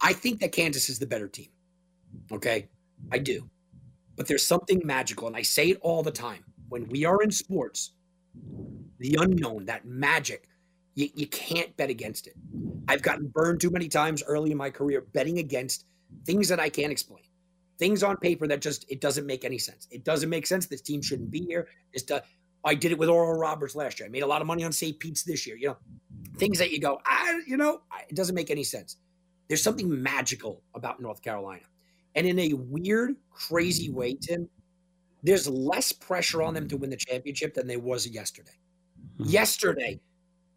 I think that Kansas is the better team. Okay, I do, but there's something magical, and I say it all the time. When we are in sports, the unknown, that magic. You, you can't bet against it. I've gotten burned too many times early in my career betting against things that I can't explain. Things on paper that just it doesn't make any sense. It doesn't make sense. This team shouldn't be here. Uh, I did it with Oral Roberts last year. I made a lot of money on St. Pete's this year. You know, things that you go, I, you know, it doesn't make any sense. There's something magical about North Carolina, and in a weird, crazy way, Tim, there's less pressure on them to win the championship than there was yesterday. Mm-hmm. Yesterday,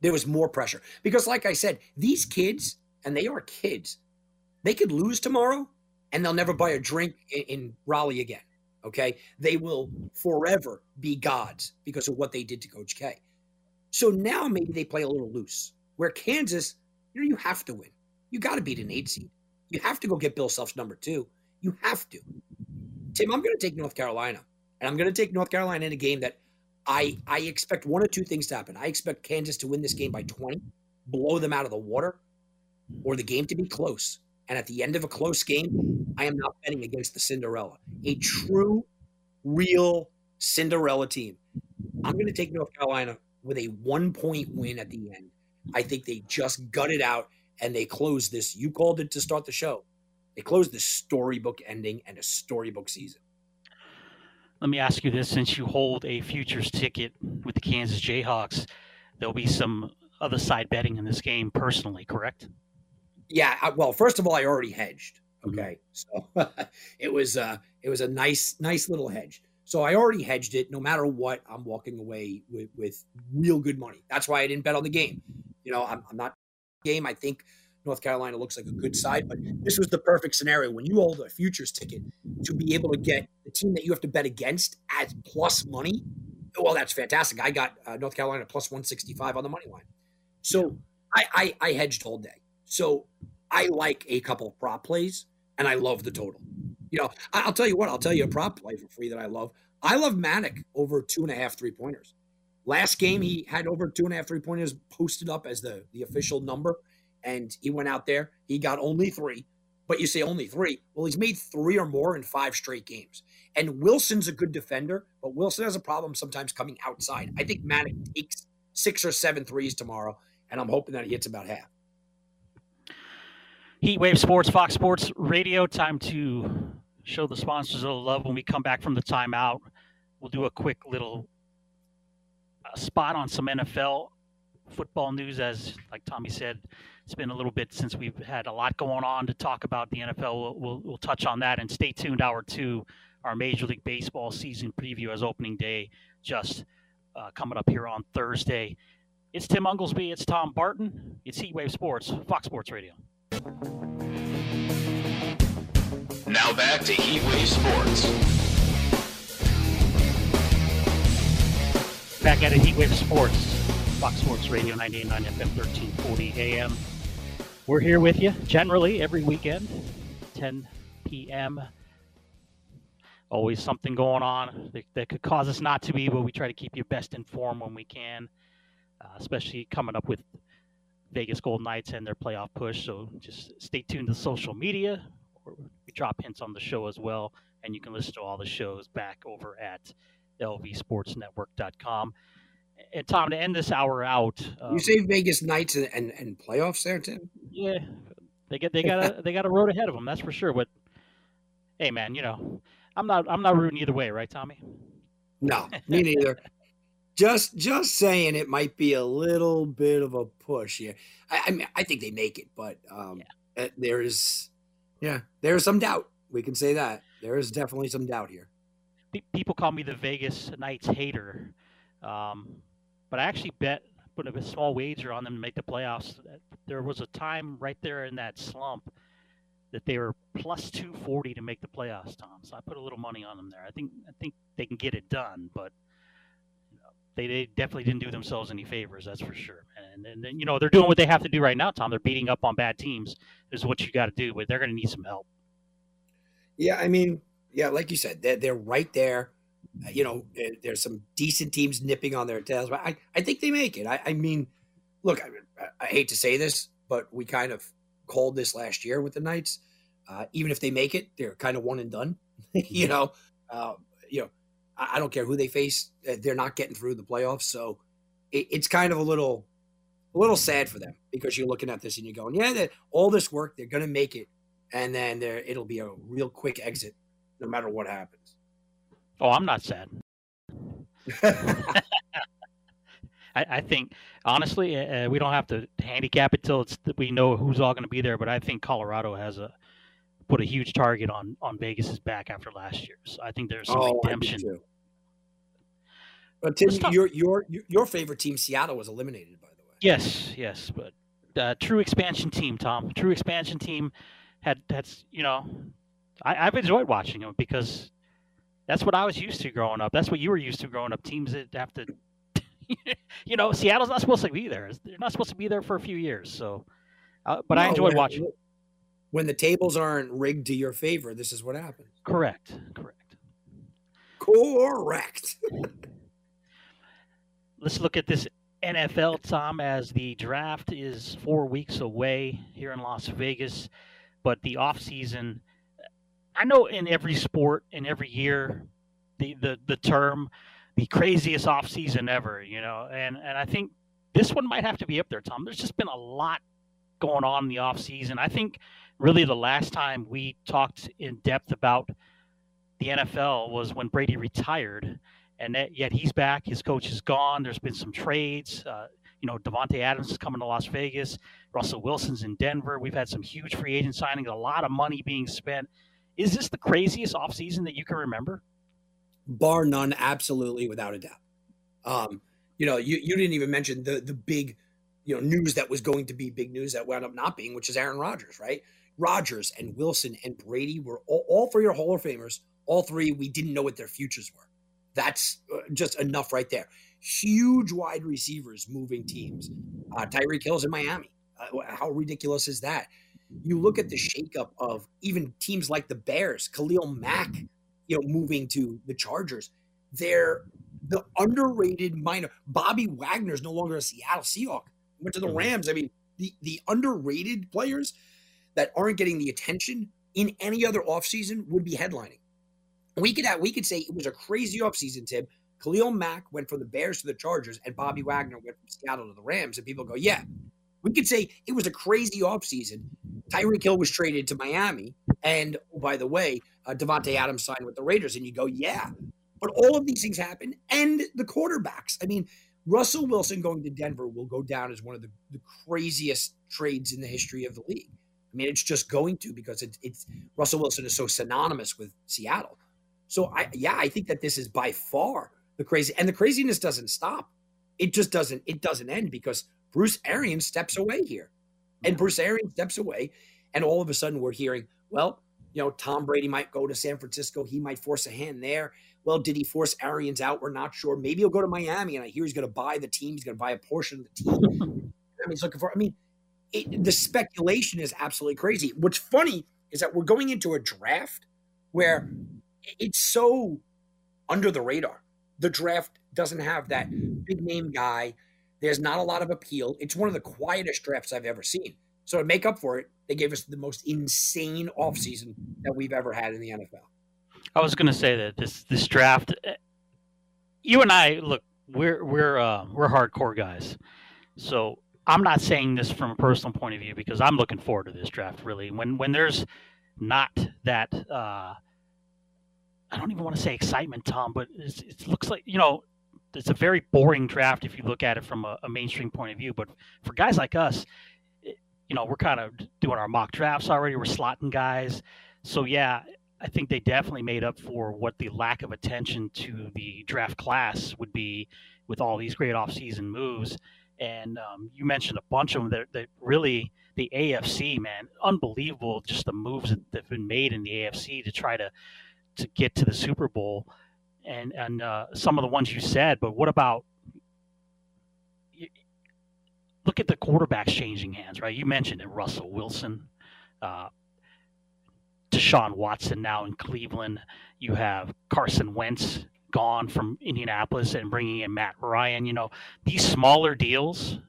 there was more pressure because, like I said, these kids, and they are kids, they could lose tomorrow and they'll never buy a drink in, in Raleigh again. Okay. They will forever be gods because of what they did to Coach K. So now maybe they play a little loose. Where Kansas, you know, you have to win. You got to beat an eight seed. You have to go get Bill Self's number two. You have to. Tim, I'm going to take North Carolina. And I'm going to take North Carolina in a game that I I expect one or two things to happen. I expect Kansas to win this game by 20, blow them out of the water, or the game to be close. And at the end of a close game, I am not betting against the Cinderella. A true, real Cinderella team. I'm going to take North Carolina with a one point win at the end. I think they just gut it out and they close this. You called it to start the show. They close the storybook ending and a storybook season. Let me ask you this: since you hold a futures ticket with the Kansas Jayhawks, there'll be some other side betting in this game personally, correct? Yeah. I, well, first of all, I already hedged. Mm-hmm. Okay, mm-hmm. so *laughs* it was uh, it was a nice nice little hedge. So I already hedged it. No matter what, I'm walking away with, with real good money. That's why I didn't bet on the game. You know, I'm, I'm not game. I think North Carolina looks like a good side, but this was the perfect scenario when you hold a futures ticket to be able to get the team that you have to bet against as plus money. Well, that's fantastic. I got uh, North Carolina plus 165 on the money line. So I, I, I hedged all day. So I like a couple of prop plays and I love the total. You know, I'll tell you what, I'll tell you a prop play for free that I love. I love Manek over two and a half three pointers. Last game, he had over two and a half three pointers posted up as the, the official number and he went out there. He got only three. But you say only three. Well, he's made three or more in five straight games. And Wilson's a good defender, but Wilson has a problem sometimes coming outside. I think Manek takes six or seven threes tomorrow, and I'm hoping that he hits about half. Heatwave Sports, Fox Sports Radio. Time to show the sponsors a little love when we come back from the timeout. We'll do a quick little uh, spot on some NFL football news, as like Tommy said, it's been a little bit since we've had a lot going on to talk about the NFL. We'll, we'll, we'll touch on that and stay tuned. Hour two, our Major League Baseball season preview as opening day just uh, coming up here on Thursday. It's Tim Unglesby. It's Tom Barton. It's Heatwave Sports, Fox Sports Radio. Now back to Heatwave Sports. Back at it, Heatwave Sports, Fox Sports Radio 989 FM 1340 AM. We're here with you generally every weekend, 10 p.m. Always something going on that, that, could cause us not to be, but we try to keep you best informed when we can, uh, especially coming up with Vegas Golden Knights and their playoff push. So just stay tuned to social media. We drop hints on the show as well, and you can listen to all the shows back over at lvsportsnetwork.com. And Tom, to end this hour out, um, you say Vegas Knights and, and, and playoffs there, Tim? Yeah, they get they got a they got a road ahead of them, that's for sure. But hey, man, you know, I'm not I'm not rooting either way, right, Tommy? No, *laughs* me neither. just just saying it might be a little bit of a push here. I, I mean, I think they make it, but um, yeah. Uh, there is, yeah, there is some doubt. We can say that there is definitely some doubt here. People call me the Vegas Knights hater, um, but I actually bet put a small wager on them to make the playoffs. There was a time right there in that slump that they were plus 240 to make the playoffs, Tom. So I put a little money on them there. I think I think they can get it done, but they, they definitely didn't do themselves any favors, that's for sure. And, and you know they're doing what they have to do right now, Tom. They're beating up on bad teams. Is what you got to do, but they're going to need some help. Yeah, I mean, yeah, like you said, they're, they're right there. You know, there's some decent teams nipping on their tails, but I, I think they make it. I, I mean, look, I, I, hate to say this, but we kind of called this last year with the Knights. Uh, even if they make it, they're kind of one and done. *laughs* *laughs* you know, uh, you know, I don't care who they face; uh, they're not getting through the playoffs. So it, it's kind of a little, a little sad for them because you're looking at this and you're going, "Yeah, that all this work, they're going to make it, and then there it'll be a real quick exit, no matter what happens." Oh, I'm not sad. *laughs* I, I, think honestly, uh, we don't have to handicap it till it's we know who's all going to be there. But I think Colorado has a put a huge target on on Vegas's back after last year. So I think there's some oh, redemption. But Tim, your your your favorite team, Seattle, was eliminated by the way. Yes, yes, but uh, true expansion team, Tom. True expansion team had that's you know, I, I've enjoyed watching them because that's what I was used to growing up. That's what you were used to growing up. Teams that have to, *laughs* you know, Seattle's not supposed to be there. They're not supposed to be there for a few years. So, uh, but no, I enjoyed watching when the tables aren't rigged to your favor, this is what happens. Correct. Correct. Correct. *laughs* Let's look at this NFL, Tom, as the draft is four weeks away here in Las Vegas, but the off season. I know in every sport, in every year, the, the, the term, the craziest off season ever, you know, and, and I think this one might have to be up there, Tom. There's just been a lot going on in the off season. I think really the last time we talked in depth about the NFL was when Brady retired, and that, yet he's back. His coach is gone. There's been some trades. Uh, you know, Davante Adams is coming to Las Vegas. Russell Wilson's in Denver. We've had some huge free agent signings, a lot of money being spent. Is this the craziest offseason that you can remember? Bar none, absolutely, without a doubt. Um, you know, you, you didn't even mention the the big, you know, news that was going to be big news that wound up not being, which is Aaron Rodgers, right? Rodgers and Wilson and Brady were all, all three are Hall of Famers. All three, we didn't know what their futures were. That's uh, just enough right there. Huge wide receivers moving teams. Uh, Tyreek Hill's in Miami. Uh, how ridiculous is that? You look at the shakeup of even teams like the Bears, Khalil Mack, you know, moving to the Chargers. They're the underrated minor. Bobby Wagner's no longer a Seattle Seahawk. Went to the mm-hmm. Rams. I mean, the the underrated players that aren't getting the attention in any other offseason would be headlining. We could have, we could say it was a crazy offseason, Tim. Khalil Mack went from the Bears to the Chargers, and Bobby Wagner went from Seattle to the Rams. And people go, yeah, we could say it was a crazy offseason. Tyreek Hill was traded to Miami. And oh, by the way, uh, Davante Adams signed with the Raiders. And you go, yeah. But all of these things happen. And the quarterbacks. I mean, Russell Wilson going to Denver will go down as one of the, the craziest trades in the history of the league. I mean, it's just going to because it, it's Russell Wilson is so synonymous with Seattle. So I yeah, I think that this is by far the crazy and the craziness doesn't stop. It just doesn't it doesn't end because Bruce Arians steps mm-hmm. away here. And Bruce Arians steps away and all of a sudden we're hearing, well, you know, Tom Brady might go to San Francisco. He might force a hand there. Well, did he force Arians out? We're not sure. Maybe he'll go to Miami, and I hear he's going to buy the team. He's going to buy a portion of the team. I mean, he's looking for. I mean, it, the speculation is absolutely crazy. What's funny is that we're going into a draft where it's so under the radar. The draft doesn't have that big name guy. There's not a lot of appeal. It's one of the quietest drafts I've ever seen. So to make up for it, they gave us the most insane offseason that we've ever had in the NFL. I was going to say that this this draft, eh, you and I look, we're we're uh, we're hardcore guys, so I'm not saying this from a personal point of view because I'm looking forward to this draft. Really, when when there's not that, uh, I don't even want to say excitement, Tom, but it looks like you know it's a very boring draft if you look at it from a, a mainstream point of view. But for guys like us, you know, we're kind of doing our mock drafts already. We're slotting guys, so yeah, I think they definitely made up for what the lack of attention to the draft class would be with all these great offseason moves. And um, you mentioned a bunch of them that, that really the AFC, man, unbelievable. Just the moves that have been made in the AFC to try to to get to the Super Bowl, and and uh, some of the ones you said. But what about look at the quarterbacks changing hands, right? You mentioned it, Russell Wilson. Uh, Deshaun Watson now in Cleveland. You have Carson Wentz gone from Indianapolis and bringing in Matt Ryan. You know, these smaller deals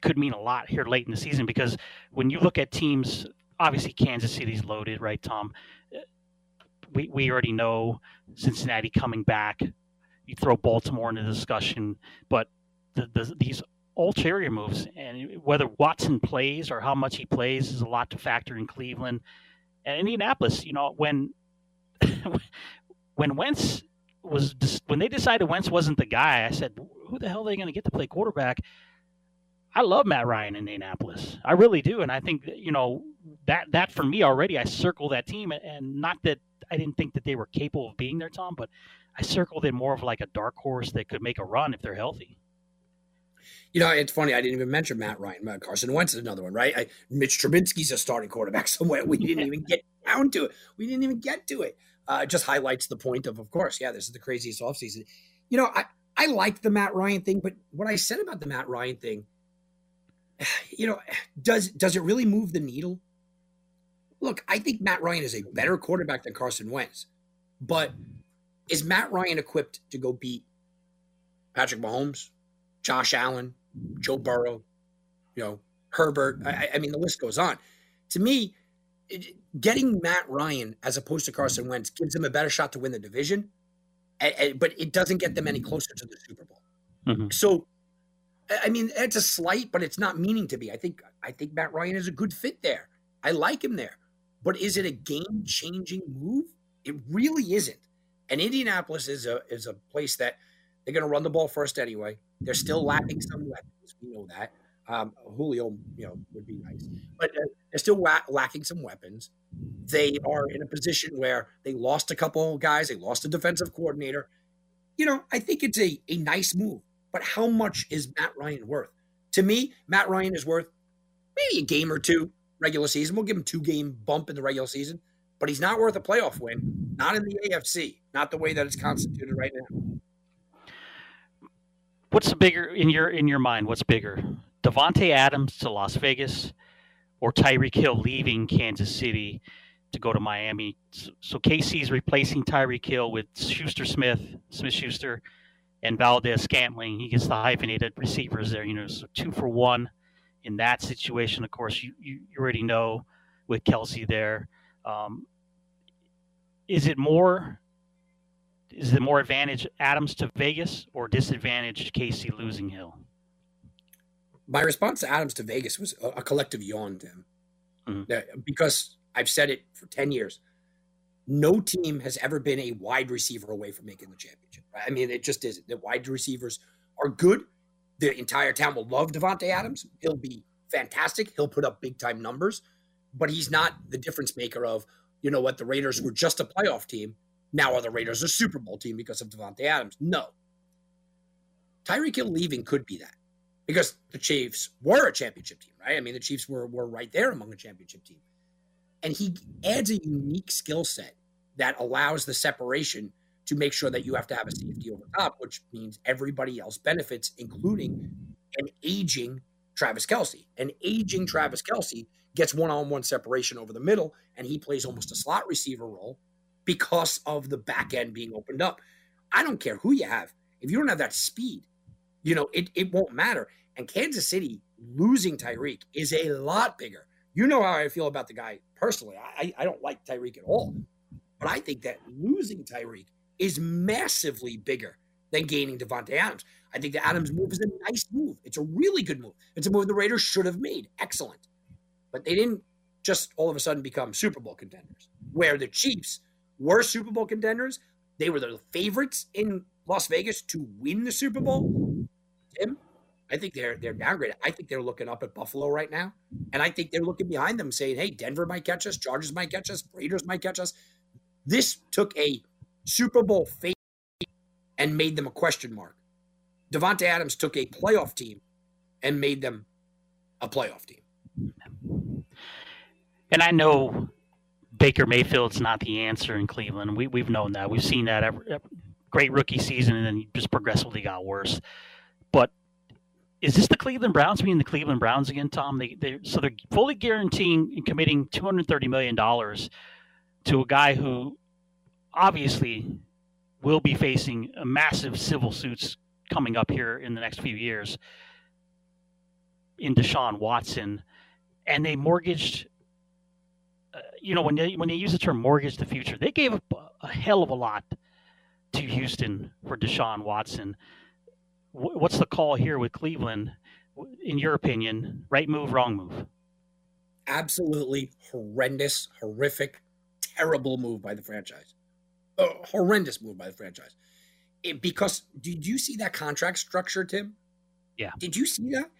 could mean a lot here late in the season because when you look at teams, obviously Kansas City's loaded, right, Tom? We, we already know Cincinnati coming back. You throw Baltimore into the discussion, but the, the, these ulterior moves, and whether Watson plays or how much he plays is a lot to factor in Cleveland and Indianapolis. You know, when *laughs* when Wentz was when they decided Wentz wasn't the guy, I said, "Who the hell are they going to get to play quarterback?" I love Matt Ryan in Indianapolis. I really do, and I think you know that that for me already. I circle that team, and not that I didn't think that they were capable of being there, Tom, but I circled it more of like a dark horse that could make a run if they're healthy. You know, it's funny. I didn't even mention Matt Ryan. Matt Carson Wentz is another one, right? I, Mitch Trubisky's a starting quarterback *laughs* somewhere. We didn't even get down to it. We didn't even get to it. Uh, it just highlights the point of, of course, yeah, this is the craziest offseason. You know, I, I like the Matt Ryan thing, but what I said about the Matt Ryan thing, *sighs* you know, does does it really move the needle? Look, I think Matt Ryan is a better quarterback than Carson Wentz, but is Matt Ryan equipped to go beat Patrick Mahomes, Josh Allen, Joe Burrow, you know, Herbert. I, I mean, the list goes on. To me, it, getting Matt Ryan as opposed to Carson Wentz gives them a better shot to win the division, but it doesn't get them any closer to the Super Bowl. Mm-hmm. So, I mean, it's a slight, but it's not meaning to be. I think I think Matt Ryan is a good fit there. I like him there, but is it a game changing move? It really isn't. And Indianapolis is a is a place that they're going to run the ball first anyway. They're still lacking some weapons. We know that. Um, Julio, you know, would be nice, but uh, they're still wa- lacking some weapons. They are in a position where they lost a couple guys. They lost a defensive coordinator. You know, I think it's a, a nice move, but how much is Matt Ryan worth? To me, Matt Ryan is worth maybe a game or two regular season. We'll give him two game bump in the regular season, but he's not worth a playoff win. Not in the AFC. Not the way that it's constituted right now. What's the bigger in your in your mind? What's bigger, Davante Adams to Las Vegas, or Tyreek Hill leaving Kansas City to go to Miami? So, KC's replacing Tyreek Hill with Schuster Smith, Smith Schuster, and Valdes Scantling. He gets the hyphenated receivers there. You know, so two for one in that situation. Of course, you you, already know with Kelce there. Um, is it more is it more advantage Adams to Vegas or disadvantage Casey losing Hill? My response to Adams to Vegas was a, a collective yawn to him. Mm-hmm. Because I've said it for 10 years. No team has ever been a wide receiver away from making the championship. I mean, it just isn't. The wide receivers are good. The entire town will love Davante Adams. He'll be fantastic. He'll put up big time numbers, but he's not the difference maker of, you know what, the Raiders were just a playoff team now are the Raiders a Super Bowl team because of Davante Adams? No. Tyreek Hill leaving could be that because the Chiefs were a championship team, right? I mean, the Chiefs were were right there among a championship team. And he adds a unique skill set that allows the separation to make sure that you have to have a safety over top, which means everybody else benefits, including an aging Travis Kelce. An aging Travis Kelce gets one on one separation over the middle, and he plays almost a slot receiver role because of the back end being opened up. I don't care who you have. If you don't have that speed, you know, it, it won't matter. And Kansas City losing Tyreek is a lot bigger. You know how I feel about the guy personally. I, I don't like Tyreek at all. But I think that losing Tyreek is massively bigger than gaining Davante Adams. I think the Adams move is a nice move. It's a really good move. It's a move the Raiders should have made. Excellent. But they didn't just all of a sudden become Super Bowl contenders, where the Chiefs were Super Bowl contenders. They were the favorites in Las Vegas to win the Super Bowl. Tim, I think they're they're downgraded. I think they're looking up at Buffalo right now, and I think they're looking behind them, saying, "Hey, Denver might catch us, Chargers might catch us, Raiders might catch us." This took a Super Bowl fate and made them a question mark. Davante Adams took a playoff team and made them a playoff team. And I know Baker Mayfield's not the answer in Cleveland. We, we've known that. We've seen that every, every great rookie season, and then just progressively got worse. But is this the Cleveland Browns being the Cleveland Browns again, Tom? They, they so they're fully guaranteeing and committing two hundred thirty million dollars to a guy who obviously will be facing massive civil suits coming up here in the next few years in Deshaun Watson, and they mortgaged. Uh, you know, when they when they use the term "mortgage the future," they gave up a, hell of a lot to Houston for Deshaun Watson. W- what's the call here with Cleveland? In your opinion, right move, wrong move? Absolutely horrendous, horrific, terrible move by the franchise a horrendous move by the franchise. It, because did you see that contract structure, Tim? Yeah. Did you see that?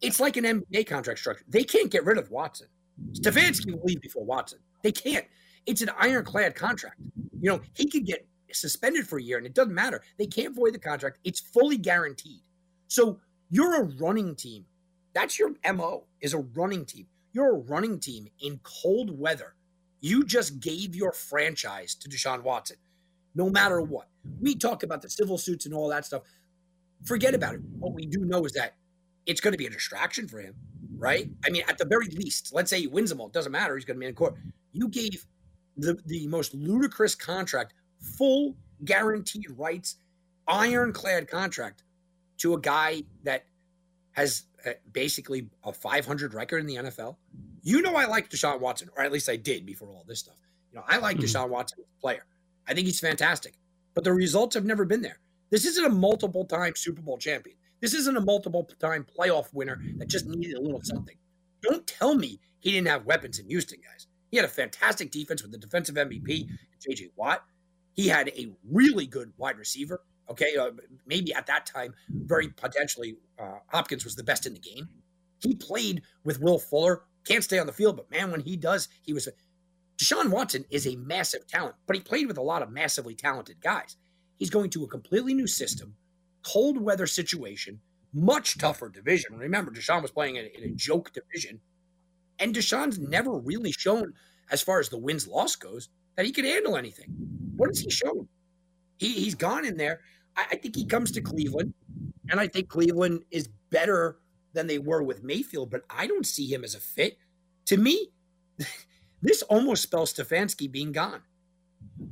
It's like an NBA contract structure. They can't get rid of Watson. Stefanski will leave before Watson. They can't. It's an ironclad contract. You know, he could get suspended for a year and it doesn't matter. They can't void the contract. It's fully guaranteed. So you're a running team. That's your MO is a running team. You're a running team in cold weather you just gave your franchise to Deshaun Watson, no matter what. We talk about the civil suits and all that stuff. Forget about it. What we do know is that it's going to be a distraction for him, right? I mean, at the very least, let's say he wins them all. It doesn't matter. He's going to be in court. You gave the, the most ludicrous contract, full guaranteed rights, ironclad contract to a guy that has uh, basically a 500 record in the NFL. You know, I like Deshaun Watson, or at least I did before all this stuff. You know, I like mm-hmm. Deshaun Watson as a player. I think he's fantastic, but the results have never been there. This isn't a multiple time Super Bowl champion. This isn't a multiple time playoff winner that just needed a little something. Don't tell me he didn't have weapons in Houston, guys. He had a fantastic defense with the defensive MVP, JJ Watt. He had a really good wide receiver. Okay, uh, maybe at that time, very potentially, uh, Hopkins was the best in the game. He played with Will Fuller, can't stay on the field, but man, when he does, he was. Deshaun Watson is a massive talent, but he played with a lot of massively talented guys. He's going to a completely new system, cold weather situation, much tougher division. Remember, Deshaun was playing in a, joke division, and Deshaun's never really shown, as far as the wins loss goes, that he could handle anything. What has he shown? He, he's gone in there. I, I think he comes to Cleveland, and I think Cleveland is better than they were with Mayfield, but I don't see him as a fit. To me, *laughs* this almost spells Stefanski being gone.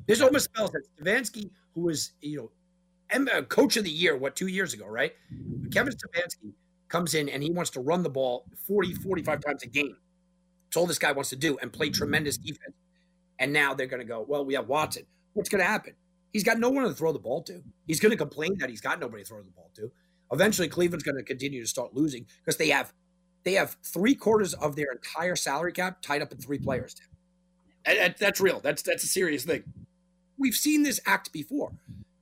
This almost spells that Stefanski, who was, you know, uh, coach of the year, what, two years ago, right? Kevin Stefanski comes in and he wants to run the ball 40, 45 times a game. It's all this guy wants to do and play tremendous defense. And now they're going to go, well, we have Watson. What's going to happen? He's got no one to throw the ball to. He's going to complain that he's got nobody to throw the ball to. Eventually, Cleveland's going to continue to start losing because they have they have three quarters of their entire salary cap tied up in three players. And that's real. That's that's a serious thing. We've seen this act before.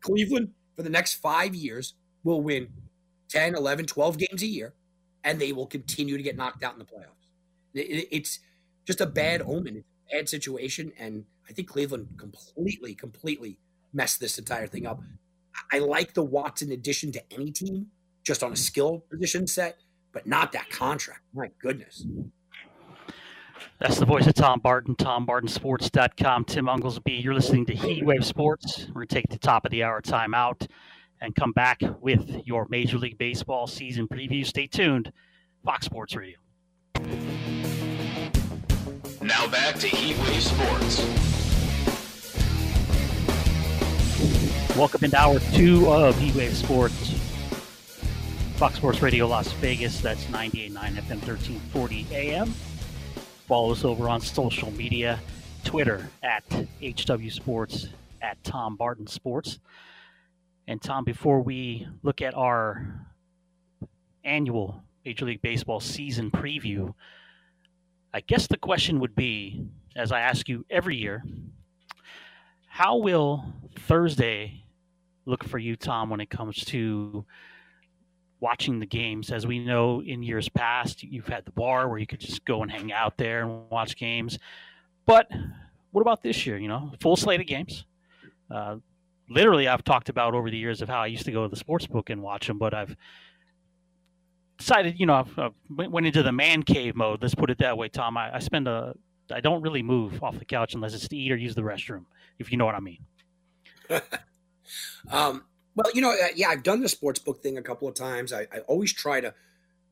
Cleveland for the next five years will win 10, 11, 12 games a year, and they will continue to get knocked out in the playoffs. It's just a bad omen. It's a bad situation. And I think Cleveland completely, completely messed this entire thing up. I like the Watson addition to any team just on a skill position set, but not that contract. My goodness. That's the voice of Tom Barton, TomBartonSports.com. Tim Unglesby, you're listening to Heatwave Sports. We're going to take the top of the hour timeout and come back with your Major League Baseball season preview. Stay tuned. Fox Sports Radio. Now back to Heatwave Sports. Welcome into hour two of Heatwave Sports. Fox Sports Radio Las Vegas, that's 98.9 FM 1340 AM. Follow us over on social media, Twitter at HW Sports, at Tom Barton Sports. And Tom, before we look at our annual Major League Baseball season preview, I guess the question would be, as I ask you every year, how will Thursday look for you, Tom, when it comes to watching the games. As we know in years past, you've had the bar where you could just go and hang out there and watch games. But what about this year? You know, full slate of games. Uh, literally, I've talked about over the years of how I used to go to the sports book and watch them, but I've decided, you know, I went into the man cave mode. Let's put it that way, Tom. I, I spend a, I don't really move off the couch unless it's to eat or use the restroom, if you know what I mean. *laughs* um, well, you know, uh, yeah, I've done the sports book thing a couple of times. I, I always try to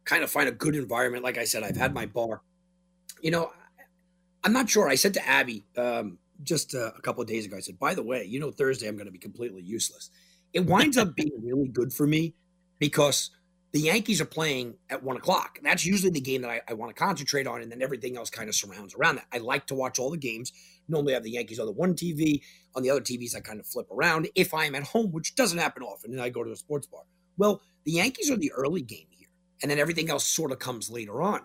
kind of find a good environment. Like I said, I've had my bar. You know, I'm not sure. I said to Abby um, just uh, a couple of days ago, I said, by the way, you know, Thursday I'm going to be completely useless. It winds up being *laughs* really good for me because the Yankees are playing at one o'clock. That's usually the game that I, I want to concentrate on, and then everything else kind of surrounds around that. I like to watch all the games. Normally, I have the Yankees on the one TV. On the other TVs, I kind of flip around if I'm at home, which doesn't happen often, and I go to a sports bar. Well, the Yankees are the early game here, and then everything else sort of comes later on.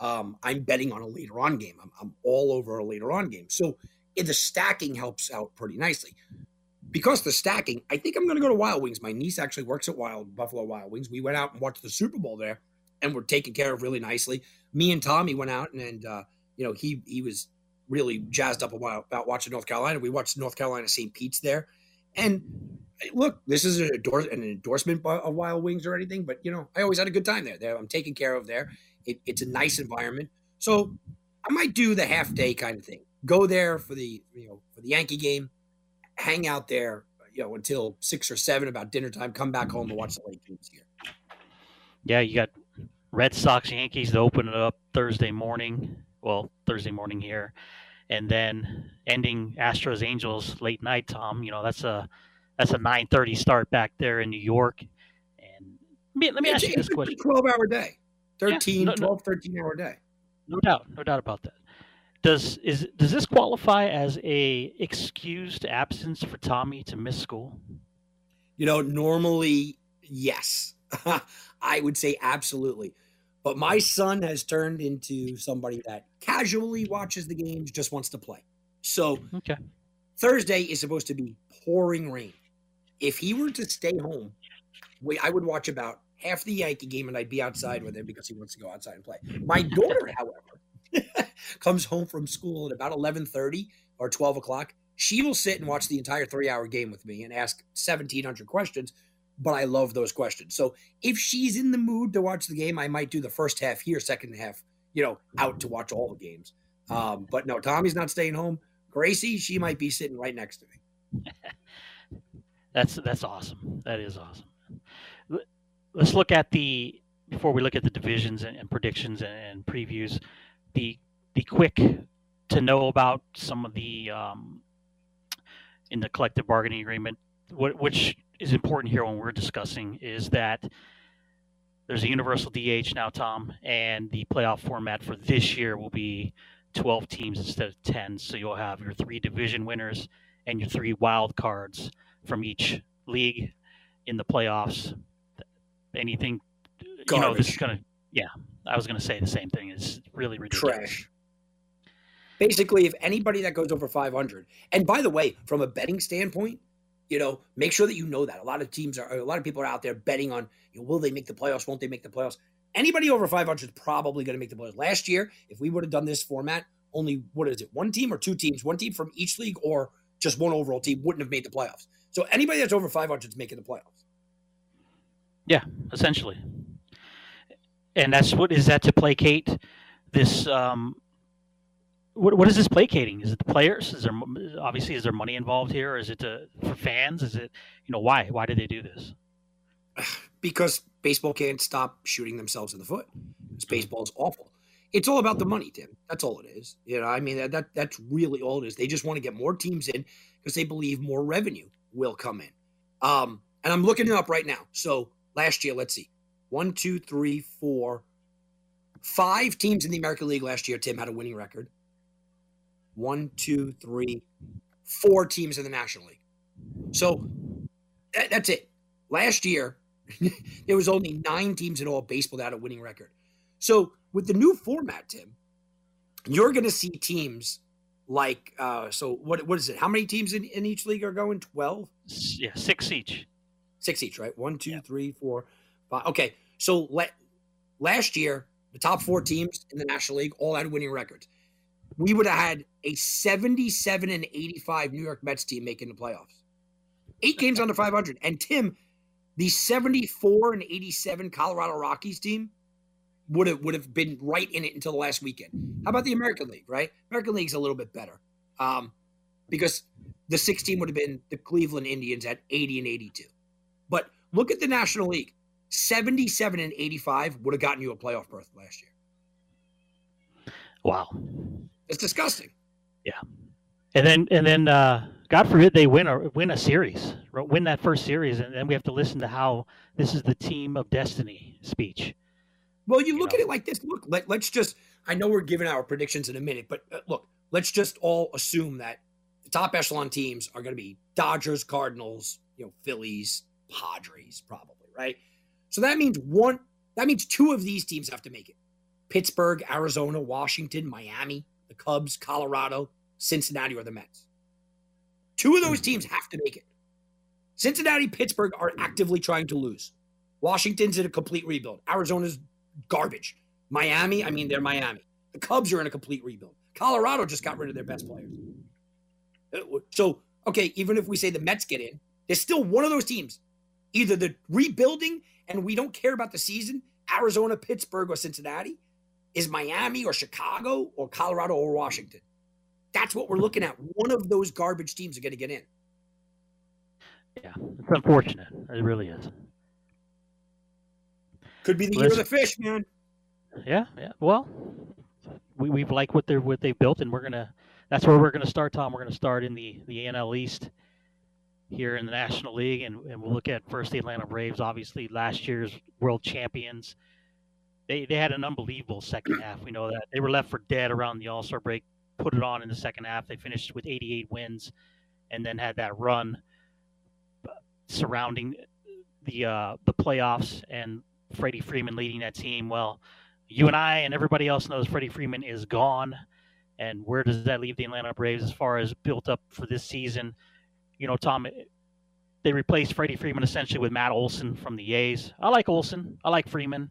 Um, I'm betting on a later on game. I'm, I'm all over a later on game. So the stacking helps out pretty nicely because the stacking, I think I'm going to go to Wild Wings. My niece actually works at Wild Buffalo Wild Wings. We went out and watched the Super Bowl there, and were taken care of really nicely. Me and Tommy went out, and, and uh, you know he he was really jazzed up about watching North Carolina. We watched North Carolina St. Pete's there, and look, this is an, endorse, an endorsement of Wild Wings or anything, but you know I always had a good time there. There, I'm taken care of there. It, it's a nice environment, so I might do the half day kind of thing. Go there for the you know for the Yankee game hang out there, you know, until six or seven about dinner time. Come back home and watch the late games here. Yeah, you got Red Sox Yankees to open it up Thursday morning. Well, Thursday morning here, and then ending Astros Angels late night. Tom, you know that's a that's a nine thirty start back there in New York. And let me, ask you this question: twelve hour day, 13, yeah, no, 12, 13 hour day. No doubt, no doubt about that. Does is does this qualify as a excused absence for Tommy to miss school? You know, normally yes. *laughs* I would say absolutely. But my son has turned into somebody that casually watches the games, just wants to play. So okay. Thursday is supposed to be pouring rain. If he were to stay home, I would watch about half the Yankee game and I'd be outside with him because he wants to go outside and play. My *laughs* daughter, however, *laughs* comes home from school at about 11.30 or 12 o'clock she will sit and watch the entire three hour game with me and ask 1700 questions but i love those questions. So if she's in the mood to watch the game i might do the first half here second half you know out to watch all the games. Um, but no tommy's not staying home. Gracie she might be sitting right next to me. *laughs* That's that's awesome. That is awesome. Let's look at the before we look at the divisions and, and predictions and, and previews the the quick to know about some of the um, in the collective bargaining agreement, what, which is important here when we're discussing is that there's a universal DH now, Tom, and the playoff format for this year will be 12 teams instead of 10. So you'll have your three division winners and your three wild cards from each league in the playoffs. Anything, Garbage. you know, this is to, yeah, I was going to say the same thing. It's really ridiculous. Trash. Basically, if anybody that goes over 500, and by the way, from a betting standpoint, you know, make sure that you know that a lot of teams are, a lot of people are out there betting on, you know, will they make the playoffs? Won't they make the playoffs? Anybody over 500 is probably going to make the playoffs. Last year, if we would have done this format, only what is it, one team or two teams, one team from each league, or just one overall team wouldn't have made the playoffs. So anybody that's over 500 is making the playoffs. Yeah, essentially and that's what is that to placate this um, what, what is this placating? Is it the players? Is there obviously is there money involved here? Is it to, for fans? Is it you know why why did they do this? *sighs* Because baseball can't stop shooting themselves in the foot. Because baseball is awful. It's all about the money, Tim. That's all it is. You know, I mean that, that that's really all it is. They just want to get more teams in because they believe more revenue will come in. Um, and I'm looking it up right now. So last year, let's see, one, two, three, four, five teams in the American League last year. Tim had a winning record. One, two, three, four teams in the National League. So that, that's it. Last year, *laughs* there was only nine teams in all baseball that had a winning record. So with the new format, Tim, you're going to see teams like uh, so. What what is it? How many teams in, in each league are going? Twelve. Yeah, six each. Six each, right? One, two, yeah. three, four, five. Okay, so let, last year the top four teams in the National League all had winning records. We would have had a 77 and 85 New York Mets team making the playoffs. Eight *laughs* games under 500. And Tim, the 74 and 87 Colorado Rockies team would have would have been right in it until the last weekend. How about the American League, right? American League's a little bit better. Um, because the 16 would have been the Cleveland Indians at 80 and 82. But look at the National League. 77 and 85 would have gotten you a playoff berth last year. Wow. It's disgusting. Yeah. And then and then uh God forbid they win a win a series, win that first series, and then we have to listen to how this is the team of destiny speech. Well, you, you look know. at it like this. Look, let, us just. I know we're giving our predictions in a minute, but uh, look, let's just all assume that the top echelon teams are going to be Dodgers, Cardinals, you know, Phillies, Padres, probably, right? So that means one. That means two of these teams have to make it: Pittsburgh, Arizona, Washington, Miami, Cubs, Colorado, Cincinnati, or the Mets. Two of those hmm. teams have to make it. Cincinnati, Pittsburgh are actively trying to lose. Washington's in a complete rebuild. Arizona's garbage. Miami, I mean, they're Miami. The Cubs are in a complete rebuild. Colorado just got rid of their best players. So, okay, even if we say the Mets get in, there's still one of those teams. Either the rebuilding and we don't care about the season, Arizona, Pittsburgh, or Cincinnati, is Miami or Chicago or Colorado or Washington. That's what we're looking at. One of those garbage teams are going to get in. Yeah, it's unfortunate. It really is. Could be the Listen, year of the fish, man. Yeah, yeah. Well, we we like what they're what they've built, and we're gonna. That's where we're gonna start, Tom. We're gonna start in the the NL East here in the National League, and, and we'll look at first the Atlanta Braves, obviously last year's world champions. They they had an unbelievable second half. We know that they were left for dead around the All Star break. Put it on in the second half. They finished with 88 wins, and then had that run surrounding the uh, the playoffs and Freddie Freeman leading that team. Well, you and I and everybody else knows Freddie Freeman is gone. And where does that leave the Atlanta Braves as far as built up for this season? You know, Tom, they replaced Freddie Freeman essentially with Matt Olson from the A's. I like Olson. I like Freeman.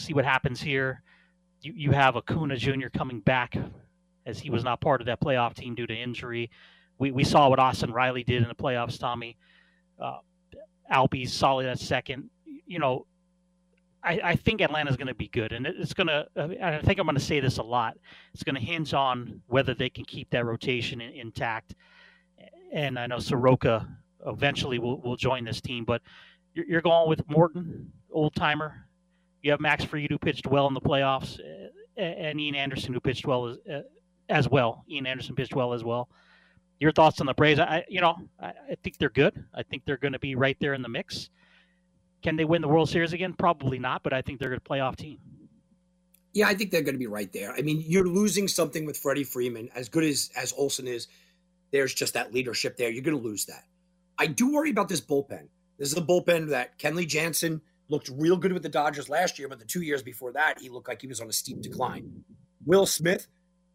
See what happens here. You, you have Acuna Jr. coming back as he was not part of that playoff team due to injury. We, we saw what Austin Riley did in the playoffs, Tommy. Uh, Albies solid at second. You know, I, I think Atlanta's going to be good, and it's going to. I think I'm going to say this a lot. It's going to hinge on whether they can keep that rotation in, intact. And I know Soroka eventually will, will join this team, but you're, you're going with Morton, old timer. You have Max Fried who pitched well in the playoffs, and Ian Anderson who pitched well as, as well. Ian Anderson pitched well as well. Your thoughts on the Braves? I, you know, I, I think they're good. I think they're going to be right there in the mix. Can they win the World Series again? Probably not, but I think they're a playoff team. Yeah, I think they're going to be right there. I mean, you're losing something with Freddie Freeman. As good as as Olson is, there's just that leadership there. You're going to lose that. I do worry about this bullpen. This is a bullpen that Kenley Jansen looked real good with the Dodgers last year, but the two years before that, he looked like he was on a steep decline. Will Smith,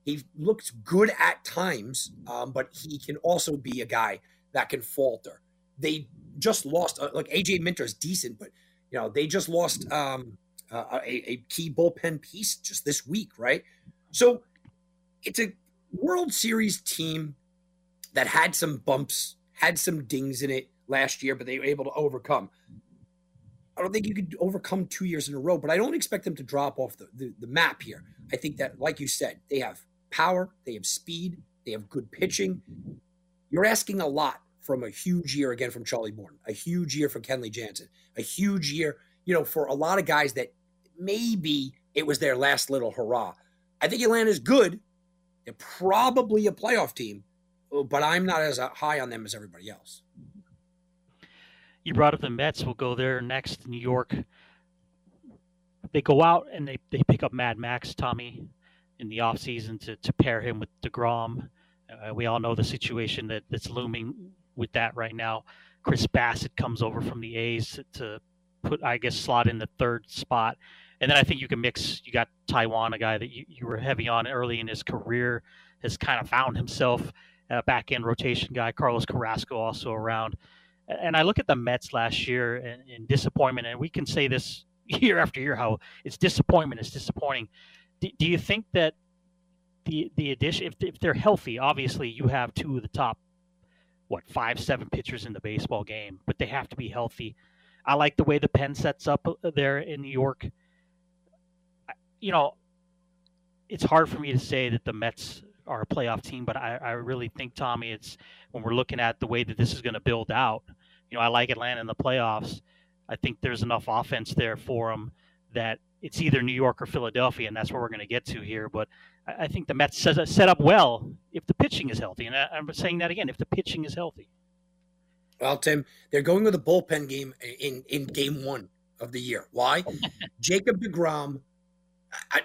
he looks good at times, um, but he can also be a guy that can falter. They just lost. Uh, like AJ Minter is decent, but you know they just lost um, uh, a, a key bullpen piece just this week, right? So it's a World Series team that had some bumps, had some dings in it last year, but they were able to overcome. I don't think you could overcome two years in a row, but I don't expect them to drop off the, the, the, map here. I think that, like you said, they have power, they have speed, they have good pitching. You're asking a lot from a huge year again from Charlie Morton, a huge year for Kenley Jansen, a huge year, you know, for a lot of guys that maybe it was their last little hurrah. I think Atlanta's good. They're probably a playoff team, but I'm not as high on them as everybody else. You brought up the Mets. We'll go there next. New York. They go out and they, they pick up Mad Max, Tommy, in the offseason to, to pair him with DeGrom. Uh, we all know the situation that, that's looming with that right now. Chris Bassitt comes over from the A's to put, I guess, slot in the third spot. And then I think you can mix. You got Taijuan, a guy that you, you were heavy on early in his career, has kind of found himself a back end rotation guy. Carlos Carrasco also around. And I look at the Mets last year and disappointment, and we can say this *laughs* year after year how it's disappointment, it's disappointing. Do, do you think that the the addition, if, if they're healthy, obviously you have two of the top, what five seven pitchers in the baseball game, but they have to be healthy. I like the way the pen sets up uh, there in New York. You know, it's hard for me to say that the Mets are a playoff team, but I, I really think Tommy, it's when we're looking at the way that this is going to build out. You know, I like Atlanta in the playoffs. I think there's enough offense there for them that it's either New York or Philadelphia, and that's where we're going to get to here. But I think the Mets set up well if the pitching is healthy, and I'm saying that again, if the pitching is healthy. Well, Tim, they're going with a bullpen game eh, in in game one of the year. Why? *laughs* Jacob Degrom.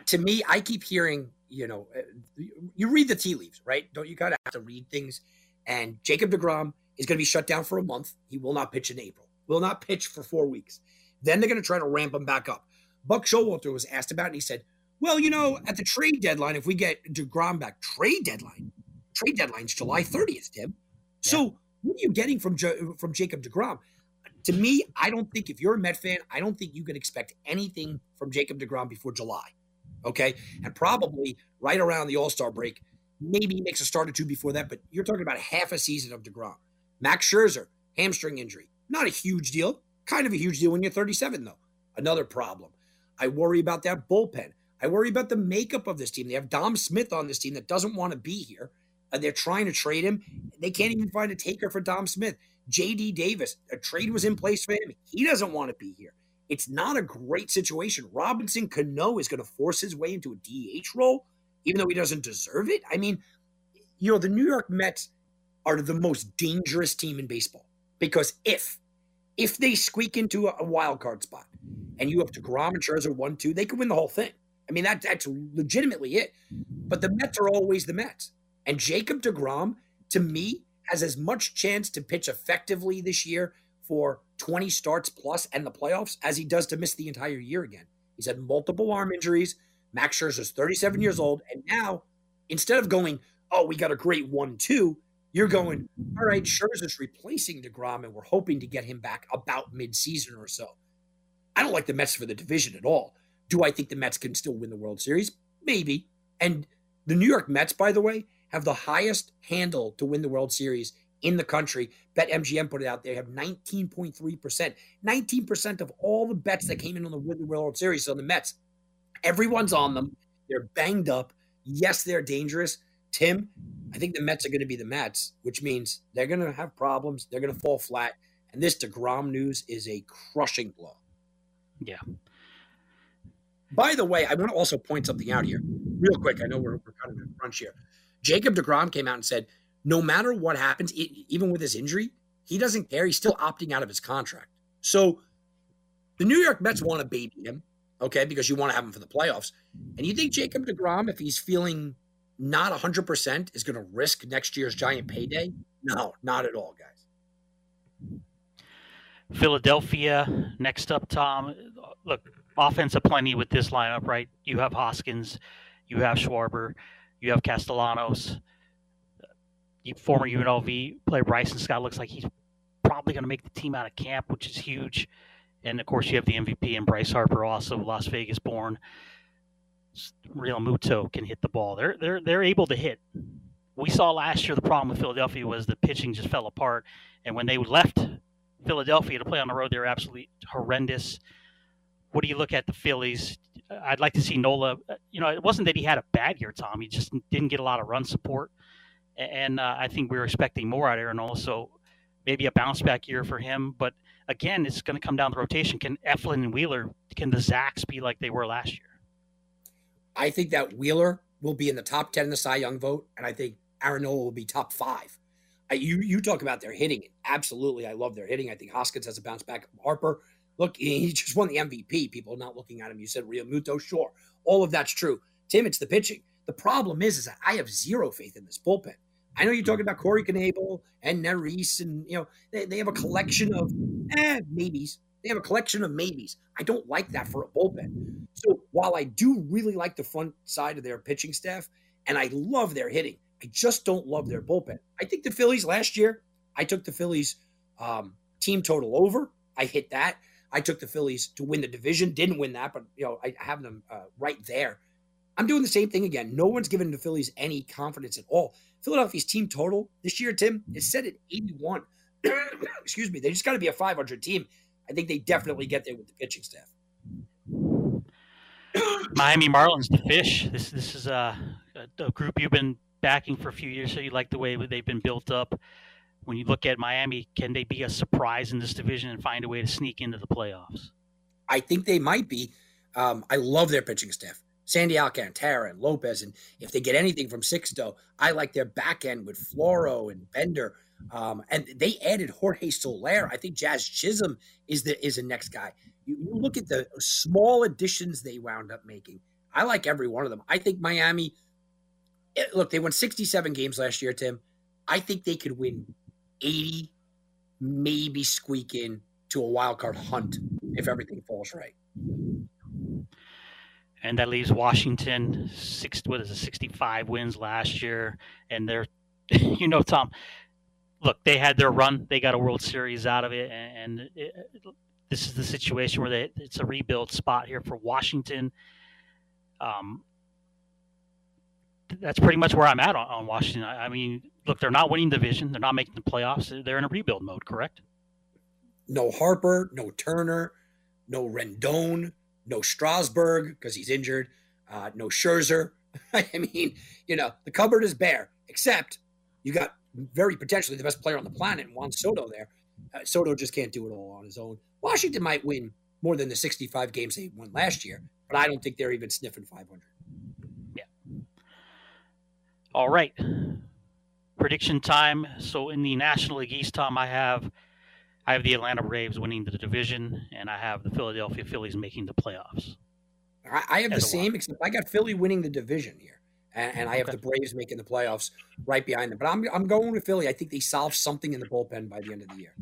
To me, I keep hearing, you know, uh, you read the tea leaves, right? Don't you gotta have to read things? And Jacob Degrom is going to be shut down for a month. He will not pitch in April. Will not pitch for four weeks. Then they're going to try to ramp him back up. Buck Showalter was asked about it, and he said, well, you know, at the trade deadline, if we get DeGrom back, trade deadline, trade deadline's July 30th, Tim. So what are you getting from from Jacob DeGrom? To me, I don't think if you're a Met fan, I don't think you can expect anything from Jacob DeGrom before July. Okay, and probably right around the All Star break, maybe he makes a start or two before that. But you're talking about half a season of DeGrom. Max Scherzer, hamstring injury, not a huge deal. Kind of a huge deal when you're 37, though. Another problem. I worry about that bullpen. I worry about the makeup of this team. They have Dom Smith on this team that doesn't want to be here. Uh, they're trying to trade him. They can't even find a taker for Dom Smith. JD Davis, a trade was in place for him. He doesn't want to be here. It's not a great situation. Robinson Cano is going to force his way into a DH role, even though he doesn't deserve it. I mean, you know, the New York Mets are the most dangerous team in baseball because if if they squeak into a, wild card spot and you have to and Scherzer one two, they could win the whole thing. I mean, that that's legitimately it. But the Mets are always the Mets. And Jacob DeGrom, to me, has as much chance to pitch effectively this year for 20 starts plus and the playoffs as he does to miss the entire year again. He's had multiple arm injuries. Max Scherzer's 37 years mm. old. And now, instead of going, oh, we got a great 1 2, you're mm. going, all right, Scherzer's replacing DeGrom, and we're hoping to get him back about midseason or so. I don't like the Mets for the division at all. Do I think the Mets can still win the World Series? Maybe. And the New York Mets, by the way, have the highest handle to win the World Series in the country. BetMGM put it out. They have 19.3%. 19% of all the bets that mm. came in on the World Series on the Mets. Everyone's on them. They're banged up. Yes, they're dangerous. Tim, I think the Mets are going to be the Mets, which means they're going to have problems. They're going to fall flat. And this DeGrom news is a crushing blow. Yeah. By the way, I want to also point something out here, real quick. I know we're, we're kind of in crunch here. Jacob DeGrom came out and said, no matter what happens, even with his injury, he doesn't care. He's still opting out of his contract. So the New York Mets want to baby him, okay, because you want to have him for the playoffs. And you think Jacob DeGrom, if he's feeling not 100%, is going to risk next year's giant payday? No, not at all, guys. Philadelphia, next up, Tom. Look, offense aplenty with this lineup, right? You have Hoskins, you have Schwarber, you have Castellanos. Former UNLV player Bryson Stott looks like he's probably going to make the team out of camp, which is huge. And of course, you have the MVP and Bryce Harper, also Las Vegas born. Realmuto can hit the ball. They're they're they're able to hit. We saw last year the problem with Philadelphia was the pitching just fell apart, and when they left Philadelphia to play on the road, they were absolutely horrendous what do you look at the Phillies? I'd like to see Nola. Uh, you know, it wasn't that he had a bad year, Tom. He just didn't get a lot of run support, and uh, I think we were expecting more out of Aaron Nola. So maybe a bounce back year for him. But again, it's going to come down to rotation. Can Eflin and Wheeler, can the Zacks be like they were last year? I think that Wheeler will be in the top 10 in the Cy Young vote, and I think Aaron Nola will be top five. I, you you talk about their hitting. Absolutely, I love their hitting. I think Hoskins has a bounce back. Harper, look, he just won the MVP. People are not looking at him. You said Realmuto, sure. All of that's true. Tim, it's the pitching. The problem is, is that I have zero faith in this bullpen. I know you're talking about Corey Knebel and Neris, and you know they, they have a collection of eh, maybes. They have a collection of maybes. I don't like that for a bullpen. So while I do really like the front side of their pitching staff, and I love their hitting, I just don't love their bullpen. I think the Phillies last year, I took the Phillies um, team total over. I hit that. I took the Phillies to win the division. Didn't win that, but you know I have them uh, right there. I'm doing the same thing again. No one's given the Phillies any confidence at all. Philadelphia's team total this year, Tim, is set at 81. *coughs* Excuse me. They just got to be a 500 team. I think they definitely get there with the pitching staff. *coughs* Miami Marlins, the fish. This this is a, a, group you've been backing for a few years, so you like the way they've been built up. When you look at Miami, can they be a surprise in this division and find a way to sneak into the playoffs? I think they might be. Um, I love their pitching staff. Sandy Alcantara and Lopez. And if they get anything from Sixto, I like their back end with Floro and Bender. Um, and they added Jorge Soler. I think Jazz Chisholm is the is the next guy. You, you, look at the small additions they wound up making. I like every one of them. I think Miami. It, eh, look, they won 67 games last year, Tim. I think they could win 80, maybe squeak in to a wild card hunt if everything falls right and that leaves Washington six. What is it? Sixty-five wins last year, and they're, *laughs* you know, Tom. Look, they had their run. They got a World Series out of it, and it, this is the situation where they, it's a rebuild spot here for Washington. Um, that's pretty much where I'm at on, on Washington. I, I, mean, look, they're not winning division. They're not making the playoffs. They're in a rebuild mode, correct? No Harper, no Turner, no Rendon, no Strasburg because he's injured. Uh, no Scherzer. *laughs* I mean, you know, the cupboard is bare, except you got very potentially the best player on the planet, Juan Soto there. Uh, Soto just can't do it all on his own. Washington might win more than the 65 games they won last year, but I don't think they're even sniffing 500. Yeah. All right. Prediction time. So in the National League East, Tom, I have – I have the Atlanta Braves winning the division, and I have the Philadelphia Phillies making the playoffs. I, have the same, except I got Philly winning the division here, and, and I have okay. the Braves making the playoffs right behind them. But I'm I'm going with Philly. I think they solve something in the bullpen by the end of the year.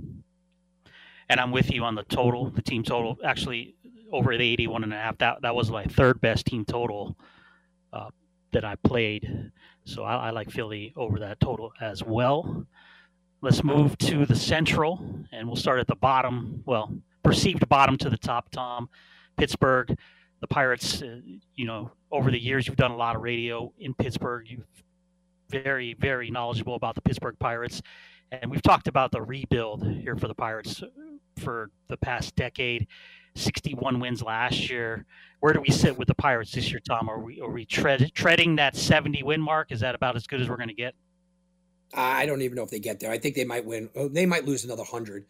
And I'm with you on the total, the team total. Actually, over the 81 and a half. That that was my third best team total uh, that I played. So I, I like Philly over that total as well. Let's move to the central, and we'll start at the bottom. Well, perceived bottom to the top, Tom. Pittsburgh, the Pirates, uh, you know, over the years, you've done a lot of radio in Pittsburgh. You're very, very knowledgeable about the Pittsburgh Pirates. And we've talked about the rebuild here for the Pirates for the past decade. 61 wins last year. Where do we sit with the Pirates this year, Tom? Are we are we tread, treading that 70 win mark? Is that about as good as we're going to get? I don't even know if they get there. I think they might win. Oh, they might lose another hundred.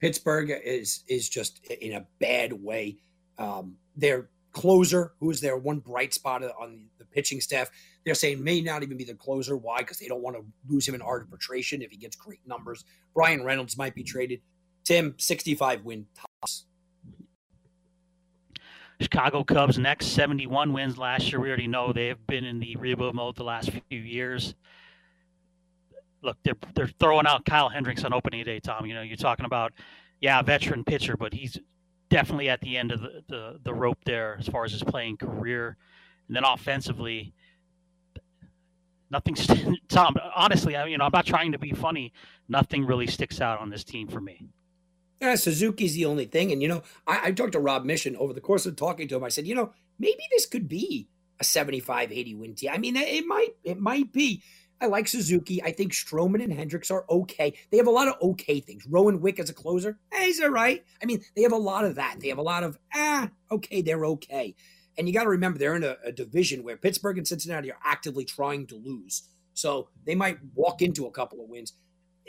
Pittsburgh is is just in a bad way. Um, their closer, who is their one bright spot on the pitching staff, they're saying may not even be the closer. Why? Because they don't want to lose him in arbitration if he gets great numbers. Bryan Reynolds might be traded. Tim, sixty-five win tops. Chicago Cubs next, 71 wins last year. We already know they have been in the rebuild mode the last few years look, they're they're throwing out Kyle Hendricks on opening day, Tom. You know, you're talking about, yeah, veteran pitcher, but he's definitely at the end of the, the, the rope there as far as his playing career. And then offensively, nothing. *laughs* Tom, honestly, I you know I'm not trying to be funny. Nothing really sticks out on this team for me. Yeah, Suzuki's the only thing, and you know, I, I talked to Rob Mission over the course of talking to him. I said, you know, maybe this could be a 75, 80 win team. I mean, it might, it might be. I like Suzuki. I think Stroman and Hendricks are okay. They have a lot of okay things. Rowan Wick as a closer, eh, he's all right. I mean, they have a lot of that. They have a lot of, ah, okay, they're okay. And you got to remember, they're in a, a, division where Pittsburgh and Cincinnati are actively trying to lose. So they might walk into a couple of wins.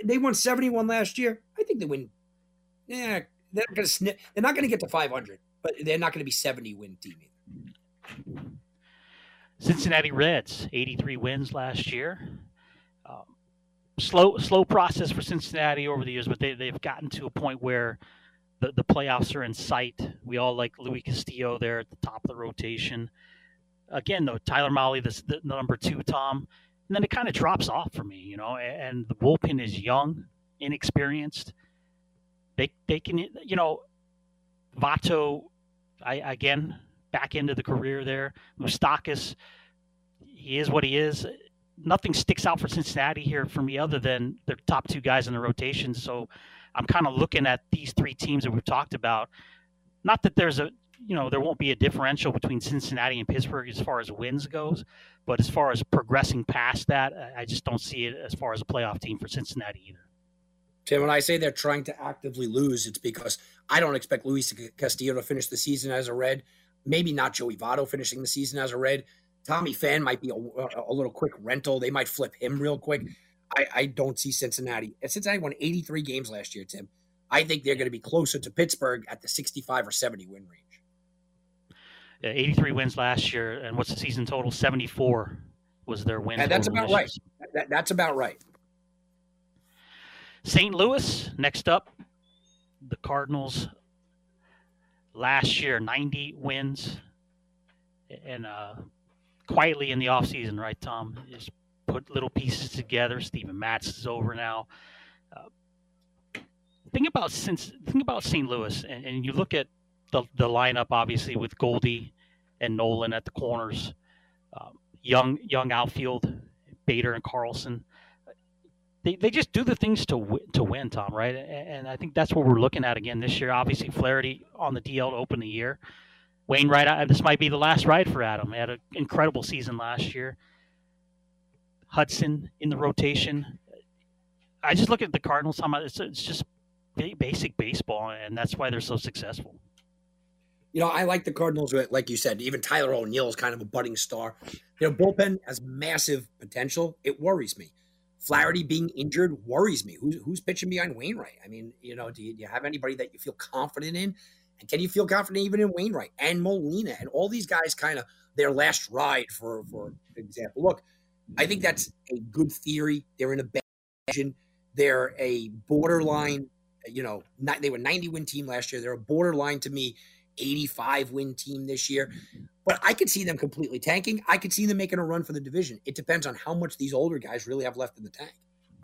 They won 71 last year. I think they win. Yeah, they're not going to snip. They're not going to get to 500, but they're not going to be 70 win team either. Cincinnati Reds, 83 wins last year. Um, slow, slow process for Cincinnati over the years, but they, they've gotten to a point where the, the playoffs are in sight. We all like Luis Castillo there at the top of the rotation. Again, though, Tyler Mahle, the, the number two, Tom, and then it kind of drops off for me, you know. And the bullpen is young, inexperienced. They they can, you know, Votto, I again back into the career there. Moustakas, he is what he is. Nothing sticks out for Cincinnati here for me other than their top two guys in the rotation. So I'm kind of looking at these three teams that we've talked about. Not that there's a you know there won't be a differential between Cincinnati and Pittsburgh as far as wins goes, but as far as progressing past that, I just don't see it as far as a playoff team for Cincinnati either. Tim, when I say they're trying to actively lose, it's because I don't expect Luis Castillo to finish the season as a Red. Maybe not Joey Votto finishing the season as a Red. Tommy Pham might be a, a little quick rental. They might flip him real quick. I, I don't see Cincinnati. Cincinnati won 83 games last year, Tim. I think they're going to be closer to Pittsburgh at the 65 or 70 win range. Yeah, 83 wins last year, and what's the season total? 74 was their win. And that's about right. That, that's about right. St. Louis, next up, the Cardinals. Last year, 90 wins, and uh, quietly in the offseason, right, Tom? Just put little pieces together. Steven Matz is over now. Uh, think about since think about St. Louis, and, and you look at the the lineup, obviously with Goldie and Nolan at the corners, um, young young outfield, Bader and Carlson. They, they just do the things to w- to win, Tom. Right, and I think that's what we're looking at again this year. Obviously, Flaherty on the DL to open the year. Wainwright, this might be the last ride for Adam. He had an incredible season last year. Hudson in the rotation. I just look at the Cardinals. It's, it's just basic baseball, and that's why they're so successful. You know, I like the Cardinals, like you said. Even Tyler O'Neill is kind of a budding star. Their bullpen has massive potential. It worries me. Flaherty being injured worries me. Who's, who's pitching behind Wainwright? I mean, you know, do you, do you have anybody that you feel confident in? And can you feel confident even in Wainwright and Molina and all these guys kind of their last ride, for for example? Look, I think that's a good theory. They're in a bad position. They're a borderline, you know, not, they were 90 win team last year. They're a borderline to me 85 win team this year. Mm-hmm. But I could see them completely tanking. I could see them making a run for the division. It depends on how much these older guys really have left in the tank. *clears throat*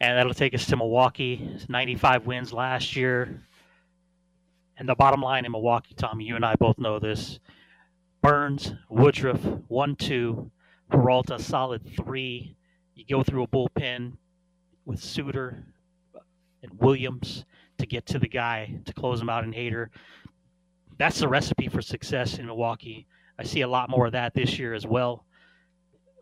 and that'll take us to Milwaukee. 95 wins last year. And the bottom line in Milwaukee, Tommy, you and I both know this. Burnes, Woodruff, one, two, Peralta, solid three. You go through a bullpen with Suter and Williams to get to the guy to close him out in Hader. That's the recipe for success in Milwaukee. I see a lot more of that this year as well.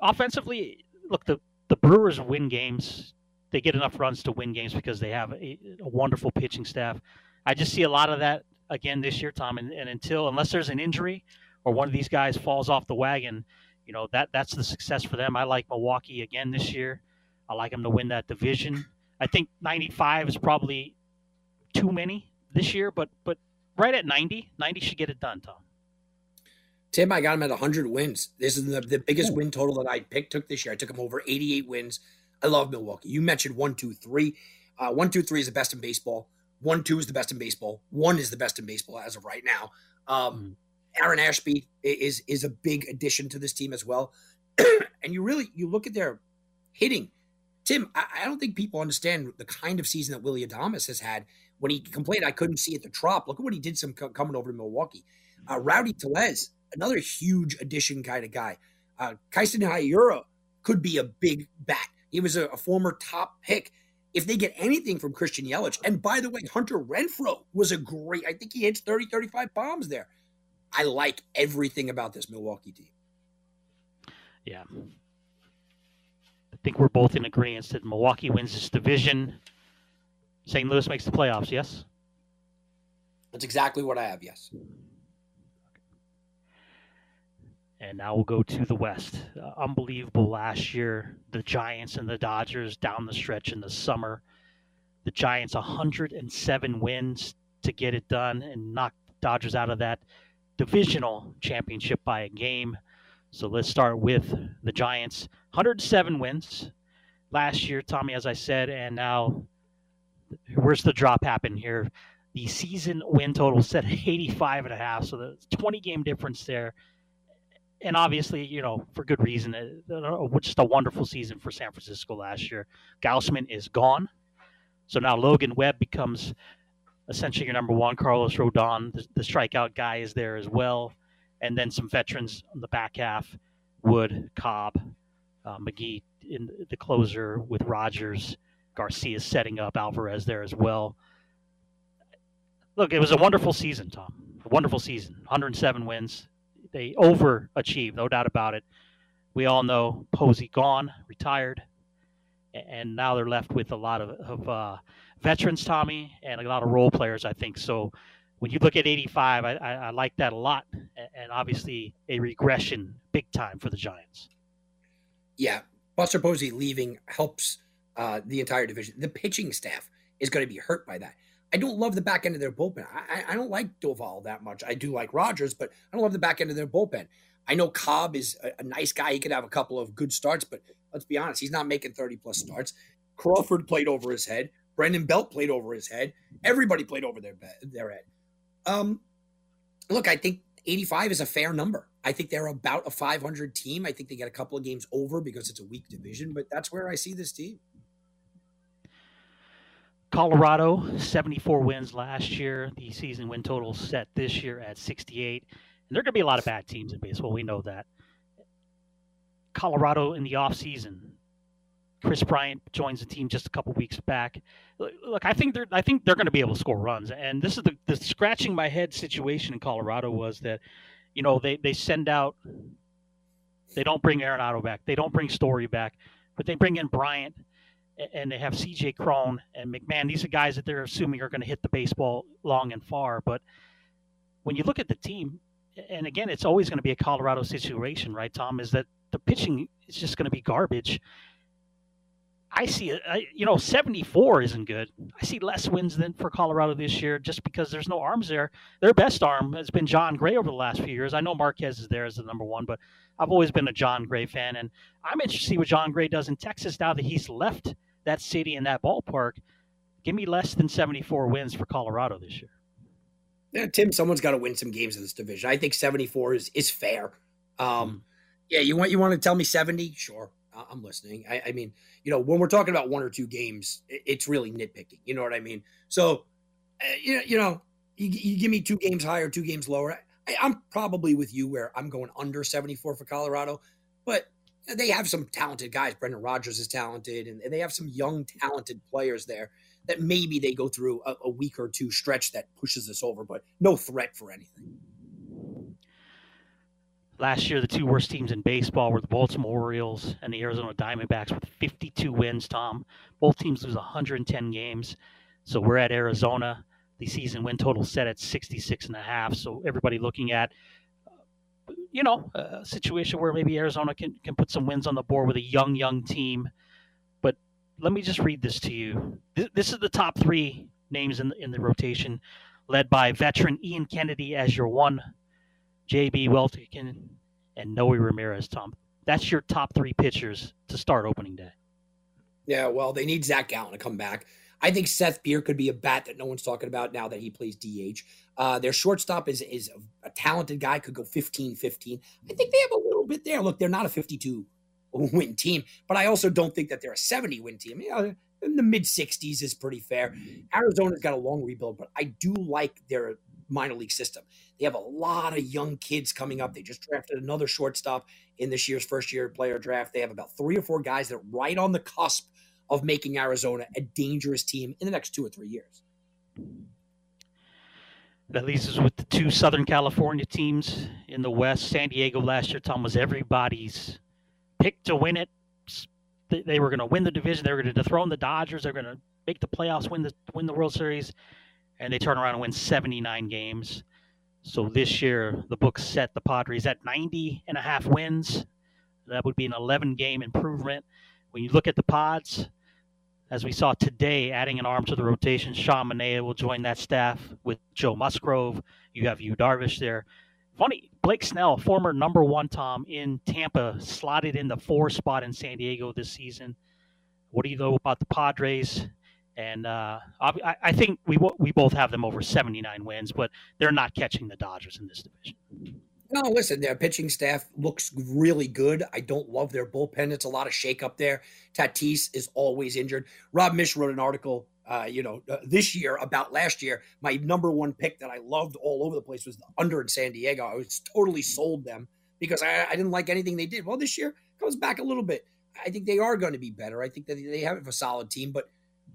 Offensively, look, the, the Brewers win games. They get enough runs to win games because they have a, a wonderful pitching staff. I just see a lot of that again this year, Tom. And, and until, unless there's an injury or one of these guys falls off the wagon, you know that that's the success for them. I like Milwaukee again this year. I like them to win that division. I think 95 is probably too many this year, but but right at 90, 90 should get it done, Tom. Tim, I got him at 100 wins. This is the, the biggest Ooh. win total that I picked took this year. I took him over 88 wins. I love Milwaukee. You mentioned one, two, three. Uh, one, two, three is the best in baseball. One, two is the best in baseball. One is the best in baseball as of right now. Um, mm. Aaron Ashby is is a big addition to this team as well. *clears throat* and you really you look at their hitting. Tim, I, I, don't think people understand the kind of season that Willy Adames has had. When he complained, I couldn't see at the trop. Look at what he did some coming over to Milwaukee. Uh, Rowdy Tellez, another huge addition kind of guy. Uh, Keston Hiura could be a big bat. He was a, a former top pick if they get anything from Christian Yelich. And by the way, Hunter Renfroe was a great, I think he hits 30, 35 bombs there. I like everything about this Milwaukee team. Yeah. I think we're both in agreement that Milwaukee wins this division. St. Louis makes the playoffs, yes? That's exactly what I have, yes. And now we'll go to the West. Uh, unbelievable last year. The Giants and the Dodgers down the stretch in the summer. The Giants 107 wins to get it done and knock Dodgers out of that divisional championship by a game. So let's start with the Giants. 107 wins last year, Tommy, as I said, and now where's the drop happen here? The season win total set at 85 and a half, so the 20 game difference there and obviously, you know, for good reason. Uh, just a wonderful season for San Francisco last year. Gausman is gone, so now Logan Webb becomes essentially your number one. Carlos Rodon, the, the strikeout guy, is there as well, and then some veterans on the back half: Wood, Cobb, uh, McGee in the closer with Rogers, Garcia setting up Alvarez there as well. Look, it was a wonderful season, Tom. A wonderful season. 107 wins they overachieved, no doubt about it. We all know Posey gone, retired, and now they're left with a lot of, of uh, veterans, Tommy, and a lot of role players. I think so. When you look at 85, I, I, I like that a lot, and obviously a regression, big time for the Giants. Yeah, Buster Posey leaving helps uh, the entire division. The pitching staff is going to be hurt by that. I don't love the back end of their bullpen. I, I don't like Doval that much. I do like Rogers, but I don't love the back end of their bullpen. I know Cobb is a, a, nice guy. He could have a couple of good starts, but let's be honest, he's not making 30 plus starts. Crawford played over his head. Brandon Belt played over his head. Everybody played over their their head. Um, look, I think 85 is a fair number. I think they're about a 500 team. I think they get a couple of games over because it's a weak division, but that's where I see this team. Colorado, 74 wins last year. The season win total set this year at 68. And there are going to be a lot of bad teams in baseball. We know that. Colorado in the offseason. Kris Bryant joins the team just a couple weeks back. Look, I think they're I think they're going to be able to score runs. And this is the, the scratching my head situation in Colorado was that, you know, they, they send out they don't bring Arenado back. They don't bring Story back, but they bring in Bryant and they have CJ Cron and McMahon. These are guys that they're assuming are going to hit the baseball long and far. But when you look at the team, and again, it's always going to be a Colorado situation, right, Tom? Is that the pitching is just going to be garbage. I see it. You know, 74 isn't good. I see less wins than for Colorado this year just because there's no arms there. Their best arm has been Jon Gray over the last few years. I know Marquez is there as the number one, but I've always been a Jon Gray fan, and I'm interested to see what Jon Gray does in Texas now that he's left that city and that ballpark. Give me less than 74 wins for Colorado this year. Yeah, Tim, someone's got to win some games in this division. I think 74 is is fair. Um, mm. yeah, you want you want to tell me 70? Sure, I'm listening. I, I, mean, you know, when we're talking about one or two games, it's really nitpicking. You know what I mean? So, uh, you, you know, you, you, give me two games higher, two games lower. I, I'm probably with you where I'm going under 74 for Colorado, but they have some talented guys. Brendan Rodgers is talented, and, they have some young, talented players there that maybe they go through a, a week or two stretch that pushes us over, but no threat for anything. Last year, the two worst teams in baseball were the Baltimore Orioles and the Arizona Diamondbacks with 52 wins, Tom. Both teams lose 110 games. So we're at Arizona. The season win total set at 66 and a half. So everybody looking at you know, a situation where maybe Arizona can, can put some wins on the board with a young, young team. But let me just read this to you. This, this is the top three names in the, in the rotation, led by veteran Ian Kennedy as your one, J.B. Wendelken, and Noe Ramirez, Tom. That's your top three pitchers to start opening day. Yeah, well, they need Zach Gallen to come back. I think Seth Beer could be a bat that no one's talking about now that he plays DH. Uh, their shortstop is is a talented guy, could go 15 15. I think they have a little bit there. Look, they're not a 52 win team, but I also don't think that they're a 70 win team. You know, in the mid 60s is pretty fair. Arizona's got a long rebuild, but I do like their minor league system. They have a lot of young kids coming up. They just drafted another shortstop in this year's first year player draft. They have about three or four guys that are right on the cusp of making Arizona a dangerous team in the next two or three years. That leaves us with the two Southern California teams in the West. San Diego last year, Tom, was everybody's pick to win it. They were going to win the division. They were going to dethrone the Dodgers. They're going to make the playoffs, win the win the World Series, and they turn around and win 79 games. So this year, the book set the Padres at 90 and a half wins. That would be an 11 game improvement. When you look at the pods, as we saw today, adding an arm to the rotation, Sean Manaea will join that staff with Joe Musgrove. You have Yu Darvish there. Funny, Blake Snell, former number one Tom in Tampa, slotted in the four spot in San Diego this season. What do you know about the Padres? And uh, I, I, think we we both have them over 79 wins, but they're not catching the Dodgers in this division. No, listen, their pitching staff looks really good. I don't love their bullpen. It's a lot of shakeup there. Tatis is always injured. Rob Mish wrote an article, uh, you know, uh, this year about last year. My number one pick that I loved all over the place was the under in San Diego. I was totally sold them because I, I didn't like anything they did. Well, this year comes back a little bit. I think they are going to be better. I think that they have a solid team, but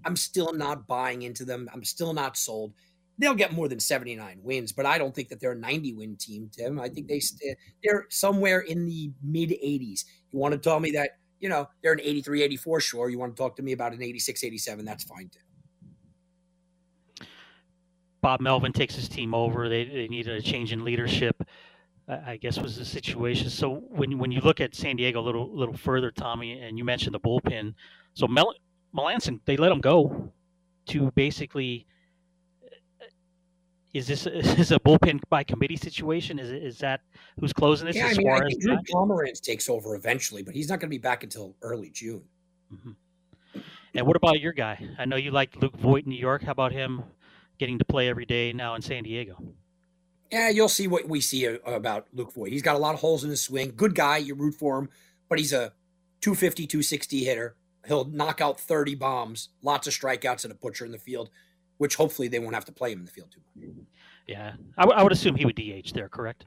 I'm still not buying into them. I'm still not sold. They'll get more than 79 wins, but I don't think that they're a 90 win team, Tim. I think they mm-hmm. st- they're somewhere in the mid 80s. You want to tell me that, you know, they're an 83, 84, sure. You want to talk to me about an 86, 87, that's fine too. Bob Melvin takes his team over. They, they needed a change in leadership. I guess was the situation. So when when you look at San Diego a little little further, Tommy, and you mentioned the bullpen, so Mel, Melancon they let him go to basically. Is this *laughs* is this a bullpen by committee situation? Is is that who's closing this? Yeah, I mean, I think Drew Pomeranz takes over eventually, but he's not going to be back until early June. Mm-hmm. And what about your guy? I know you like Luke Voit in New York. How about him getting to play every day now in San Diego? yeah, you'll see what we see uh, about Luke Voit. He's got a lot of holes in his swing. Good guy, you root for him, but he's a 250, 260 hitter. He'll knock out 30 bombs, lots of strikeouts and a butcher in the field, which hopefully they won't have to play him in the field too much. Yeah, I, w- I would assume he would DH there, correct?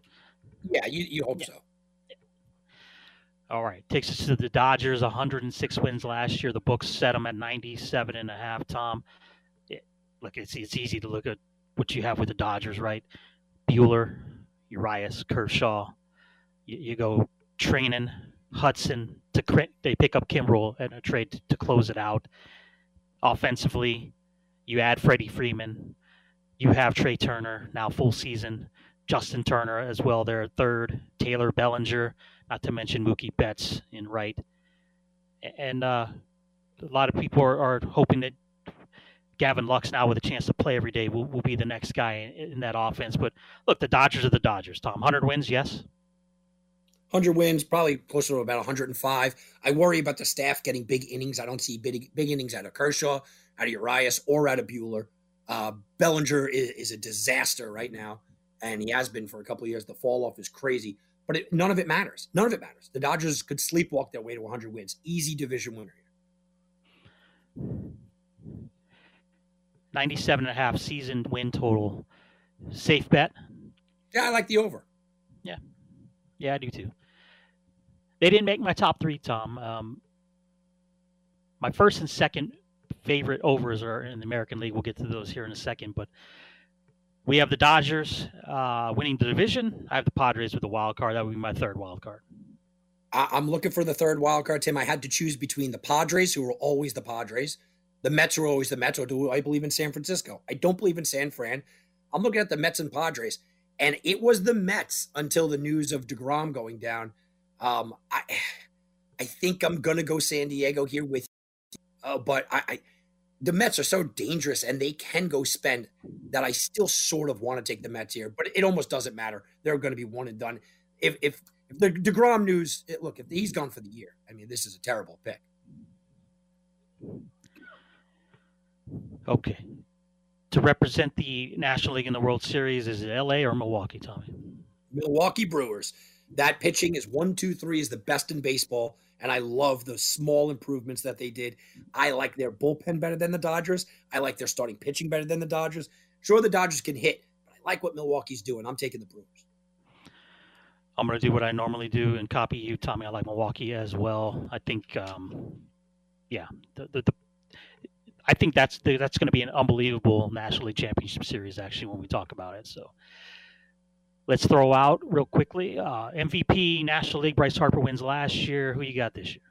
Yeah, you, you hope yeah. so. All right, takes us to the Dodgers. 106 wins last year. The books set them at 97 and a half. Tom, it, look, it's it's easy to look at what you have with the Dodgers, right? Buehler, Urias, Kershaw. You, you go Treinen Hudson to they pick up Kimbrel and a trade to, to close it out. Offensively, you add Freddie Freeman. You have Trea Turner now full season. Justin Turner as well there third. Taylor Bellinger, not to mention Mookie Betts in right. And uh, a lot of people are, are hoping that Gavin Lux now with a chance to play every day will, will be the next guy in, in that offense. But look, the Dodgers are the Dodgers, Tom. 100 wins, yes? 100 wins, probably closer to about 105. I worry about the staff getting big innings. I don't see big, big innings out of Kershaw, out of Urias, or out of Buehler. Uh, Bellinger is, is, a disaster right now, and he has been for a couple of years. The fall off is crazy, but it, none of it matters. None of it matters. The Dodgers could sleepwalk their way to 100 wins. Easy division winner here. 97 and a half season win total. Safe bet? Yeah, I like the over. Yeah. Yeah, I do too. They didn't make my top three, Tom. Um, my first and second favorite overs are in the American League. We'll get to those here in a second. But we have the Dodgers uh, winning the division. I have the Padres with the wild card. That would be my third wild card. I'm looking for the third wild card, Tim. I had to choose between the Padres, who are always the Padres, the Mets are always the Mets, or do I believe in San Francisco? I don't believe in San Fran. I'm looking at the Mets and Padres, and it was the Mets until the news of Degrom going down. Um, I, I think I'm gonna go San Diego here with, uh, but I, I, the Mets are so dangerous and they can go spend that I still sort of want to take the Mets here, but it almost doesn't matter. They're going to be one and done. If if, if the Degrom news, look, if he's gone for the year, I mean, this is a terrible pick. Okay. To represent the National League in the World Series, is it LA or Milwaukee, Tommy? Milwaukee Brewers. That pitching is one, two, three is the best in baseball. And I love the small improvements that they did. I like their bullpen better than the Dodgers. I like their starting pitching better than the Dodgers. Sure, the Dodgers can hit, but I like what Milwaukee's doing. I'm taking the Brewers. I'm going to do what I normally do and copy you, Tommy. I like Milwaukee as well. I think, um, yeah, the, the, the I think that's the, that's going to be an unbelievable National League Championship Series actually when we talk about it. So let's throw out real quickly uh, MVP National League. Bryce Harper wins last year. Who you got this year?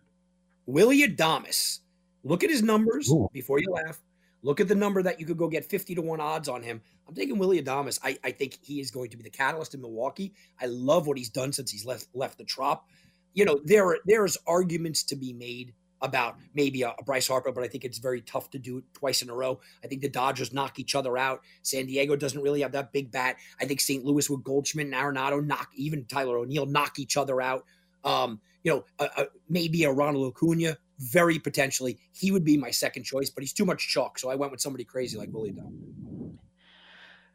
Willy Adames. Look at his numbers Ooh. before you laugh. Look at the number that you could go get 50 to 1 odds on him. I'm taking Willy Adames. I, I think he is going to be the catalyst in Milwaukee. I love what he's done since he's left left the trop. You know, there there's arguments to be made about maybe a, Bryce Harper, but I think it's very tough to do it twice in a row. I think the Dodgers knock each other out. San Diego doesn't really have that big bat. I think St. Louis with Goldschmidt and Arenado knock even Tyler O'Neill knock each other out. Um, you know, maybe a Ronald Acuna, very potentially. He would be my second choice, but he's too much chalk. So I went with somebody crazy like Willie Dunn.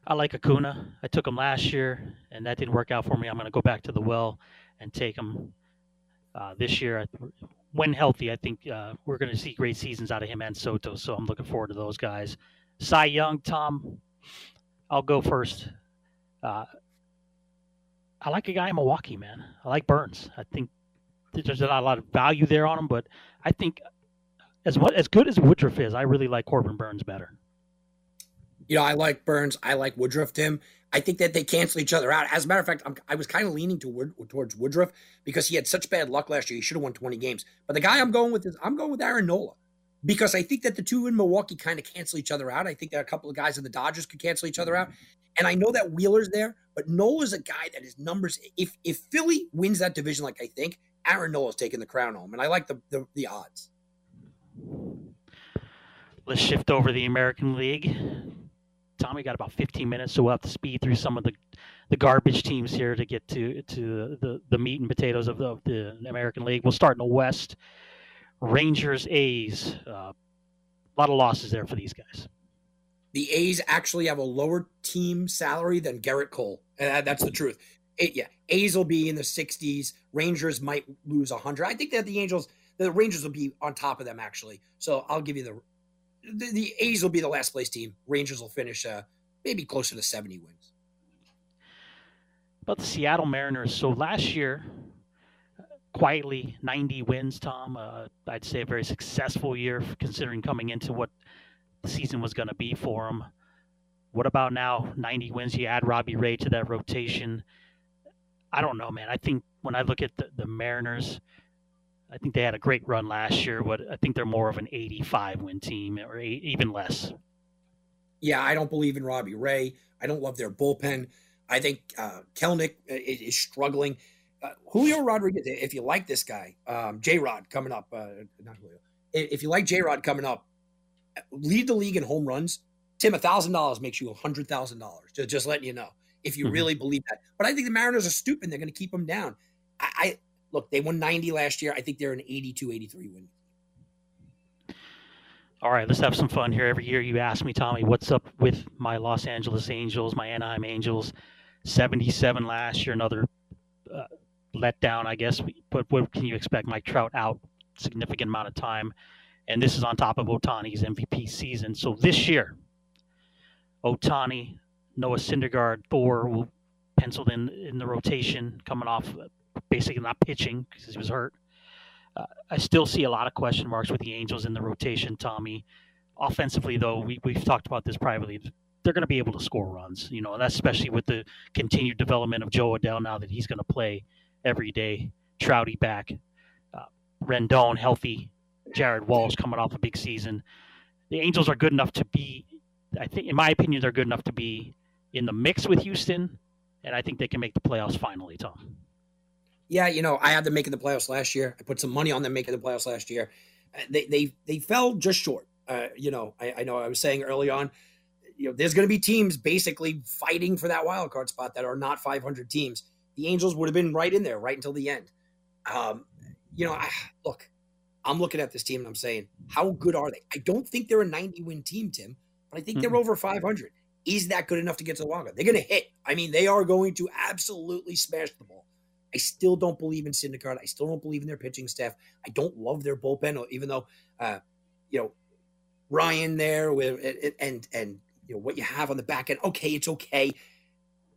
I like Acuna. I took him last year, and that didn't work out for me. I'm going to go back to the well and take him uh, this year. When healthy, I think uh, we're going to see great seasons out of him and Soto. So I'm looking forward to those guys. Cy Young, Tom, I'll go first. Uh, I like a guy in Milwaukee, man. I like Burnes. I think there's not a lot of value there on him, but I think as what as good as Woodruff is, I really like Corbin Burnes better. You know, I like Burnes. I like Woodruff, Tim. I think that they cancel each other out. As a matter of fact, I'm, i was kind of leaning toward, towards Woodruff because he had such bad luck last year. He should have won 20 games. But the guy I'm going with is I'm going with Aaron Nola because I think that the two in Milwaukee kind of cancel each other out. I think that a couple of guys in the Dodgers could cancel each other out. And I know that Wheeler's there, but Nola's a guy that his numbers. If if Philly wins that division, like I think, Aaron Nola's taking the crown home, and I like the the, the odds. Let's shift over the American League. Tommy got about 15 minutes, so we'll have to speed through some of the, the garbage teams here to get to to the, the meat and potatoes of the, of the American League. We'll start in the West. Rangers, A's. Uh, a lot of losses there for these guys. The A's actually have a lower team salary than Gerrit Cole. And that's the truth. It, yeah, A's will be in the 60s. Rangers might lose 100. I think that the Angels, the Rangers will be on top of them actually. So I'll give you the the, the A's will be the last place team. Rangers will finish uh, maybe closer to 70 wins. About the Seattle Mariners. So last year, quietly 90 wins, Tom. Uh, I'd say a very successful year considering coming into what the season was going to be for them. What about now? 90 wins. You add Robbie Ray to that rotation. I don't know, man. I think when I look at the, the Mariners, I think they had a great run last year, but I think they're more of an 85 win team or eight, even less. Yeah, I don't believe in Robbie Ray. I don't love their bullpen. I think uh, Kelenic is, is struggling. Uh, Julio Rodriguez, if you like this guy, um, J Rod coming up, uh, not Julio. If you like J Rod coming up, lead the league in home runs. Tim, a thousand dollars makes you a hundred thousand dollars. Just, letting you know if you mm-hmm. really believe that. But I think the Mariners are stupid. They're going to keep them down. I, I look, they won 90 last year. I think they're an 82, 83 win. All right, let's have some fun here. Every year you ask me, Tommy, what's up with my Los Angeles Angels, my Anaheim Angels? 77 last year, another uh, letdown, I guess. But what can you expect? Mike Trout out significant amount of time. And this is on top of Ohtani's MVP season. So this year, Ohtani, Noah Syndergaard, Thor will penciled in in the rotation coming off basically not pitching because he was hurt. Uh, I still see a lot of question marks with the Angels in the rotation, Tommy. Offensively, though, we, we've talked about this privately. They're going to be able to score runs, you know, and that's especially with the continued development of Jo Adell now that he's going to play every day. Trouty back, uh, Rendon healthy, Jared Walsh coming off a big season. The Angels are good enough to be, I think, in my opinion, they're good enough to be in the mix with Houston, and I think they can make the playoffs finally, Tom yeah, you know, I had them making the playoffs last year. I put some money on them making the playoffs last year. Uh, they they they fell just short. Uh, you know, I, I, know I was saying early on, you know, there's going to be teams basically fighting for that wild card spot that are not 500 teams. The Angels would have been right in there right until the end. Um, you know, I, look, I'm looking at this team and I'm saying, how good are they? I don't think they're a 90 win team, Tim, but I think mm-hmm. they're over 500. Is that good enough to get to the wild card? They're going to hit. I mean, they are going to absolutely smash the ball. I still don't believe in Syndergaard. I still don't believe in their pitching staff. I don't love their bullpen, even though, uh, you know, Ryan there with and and you know what you have on the back end. Okay, it's okay.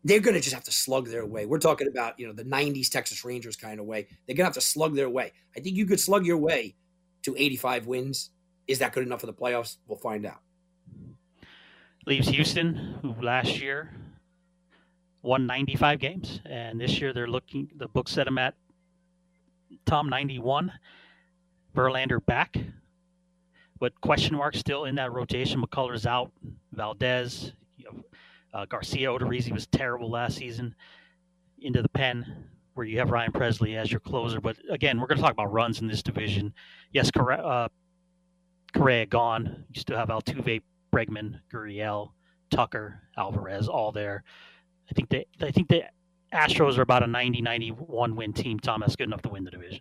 They're going to just have to slug their way. We're talking about you know the '90s Texas Rangers kind of way. They're going to have to slug their way. I think you could slug your way to 85 wins. Is that good enough for the playoffs? We'll find out. Leaves Houston, who last year won 95 games, and this year they're looking. The book set them at Tom 91. Verlander back. but question marks still in that rotation. McCullers out, Valdez, you know, uh, Garcia Odorizzi was terrible last season. Into the pen, where you have Ryan Pressly as your closer. But again, we're going to talk about runs in this division. Yes, Correa, uh, Correa gone. You still have Altuve, Bregman, Gurriel, Tucker, Alvarez, all there. I think they, I think the Astros are about a 90-91 win team. Tom, that's good enough to win the division.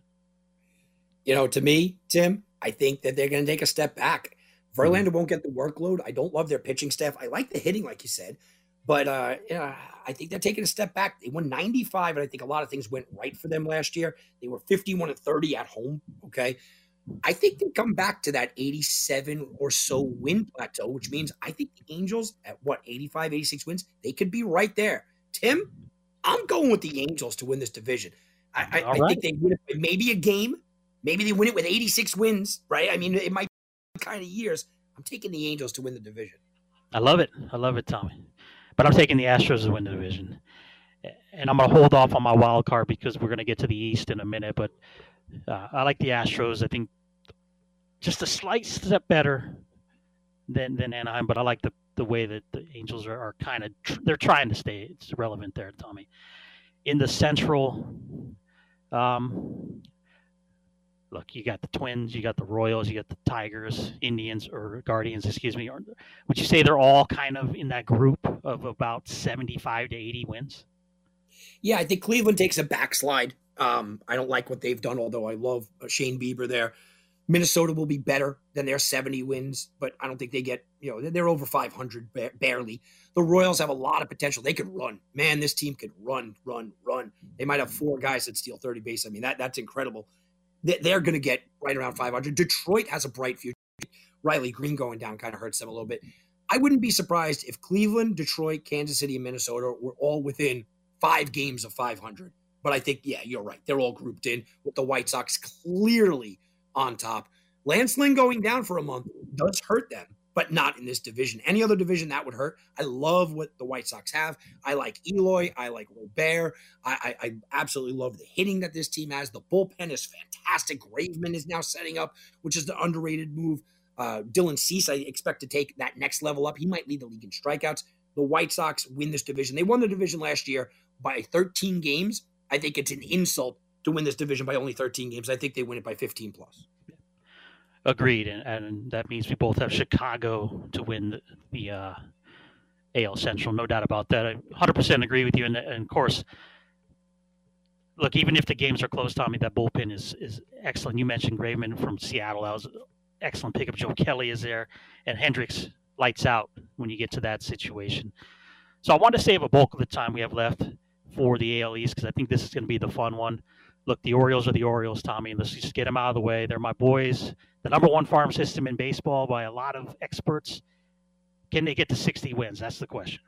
You know, to me, Tim, I think that they're going to take a step back. Verlander mm-hmm. won't get the workload. I don't love their pitching staff. I like the hitting, like you said, but uh, yeah, I think they're taking a step back. They won 95, and I think a lot of things went right for them last year. They were 51 and 30 at home. Okay. I think they come back to that 87 or so win plateau, which means I think the Angels at what 85, 86 wins, they could be right there. Tim, I'm going with the Angels to win this division. I, I, I think they win it maybe a game, maybe they win it with 86 wins, right? I mean, it might be kind of years. I'm taking the Angels to win the division. I love it. I love it, Tommy. But I'm taking the Astros to win the division. And I'm going to hold off on my wild card because we're going to get to the East in a minute. But uh, I like the Astros. I think just a slight step better than than Anaheim, but I like the the way that the Angels are, are kind of tr- they're trying to stay it's relevant there, Tommy. In the Central, um, look, you got the Twins, you got the Royals, you got the Tigers, Indians or Guardians, excuse me. Would you say they're all kind of in that group of about seventy-five to eighty wins? Yeah, I think Cleveland takes a backslide. Um, I don't like what they've done, although I love uh, Shane Bieber there. Minnesota will be better than their 70 wins, but I don't think they get, you know, they're over 500 barely. The Royals have a lot of potential. They could run. Man, this team could run, run, run. They might have four guys that steal 30 base. I mean, that that's incredible. They're going to get right around 500. Detroit has a bright future. Riley Green going down kind of hurts them a little bit. I wouldn't be surprised if Cleveland, Detroit, Kansas City, and Minnesota were all within five games of 500. But I think, yeah, you're right. They're all grouped in with the White Sox clearly on top. Lance Lynn going down for a month does hurt them, but not in this division. Any other division that would hurt. I love what the White Sox have. I like Eloy. I like Robert. I, I, I absolutely love the hitting that this team has. The bullpen is fantastic. Graveman is now setting up, which is the underrated move. Uh, Dylan Cease, I expect to take that next level up. He might lead the league in strikeouts. The White Sox win this division. They won the division last year by 13 games. I think it's an insult to win this division by only 13 games. I think they win it by 15 plus. Agreed, and, and that means we both have Chicago to win the, the uh, AL Central, no doubt about that. I 100% agree with you, and, and, of course, look, even if the games are close, Tommy, that bullpen is is excellent. You mentioned Graveman from Seattle; that was excellent pickup. Joe Kelly is there, and Hendriks lights out when you get to that situation. So I want to save a bulk of the time we have left for the AL East because I think this is going to be the fun one look, the Orioles are the Orioles, Tommy. Let's just get them out of the way. They're my boys. The number one farm system in baseball by a lot of experts. Can they get to 60 wins? That's the question.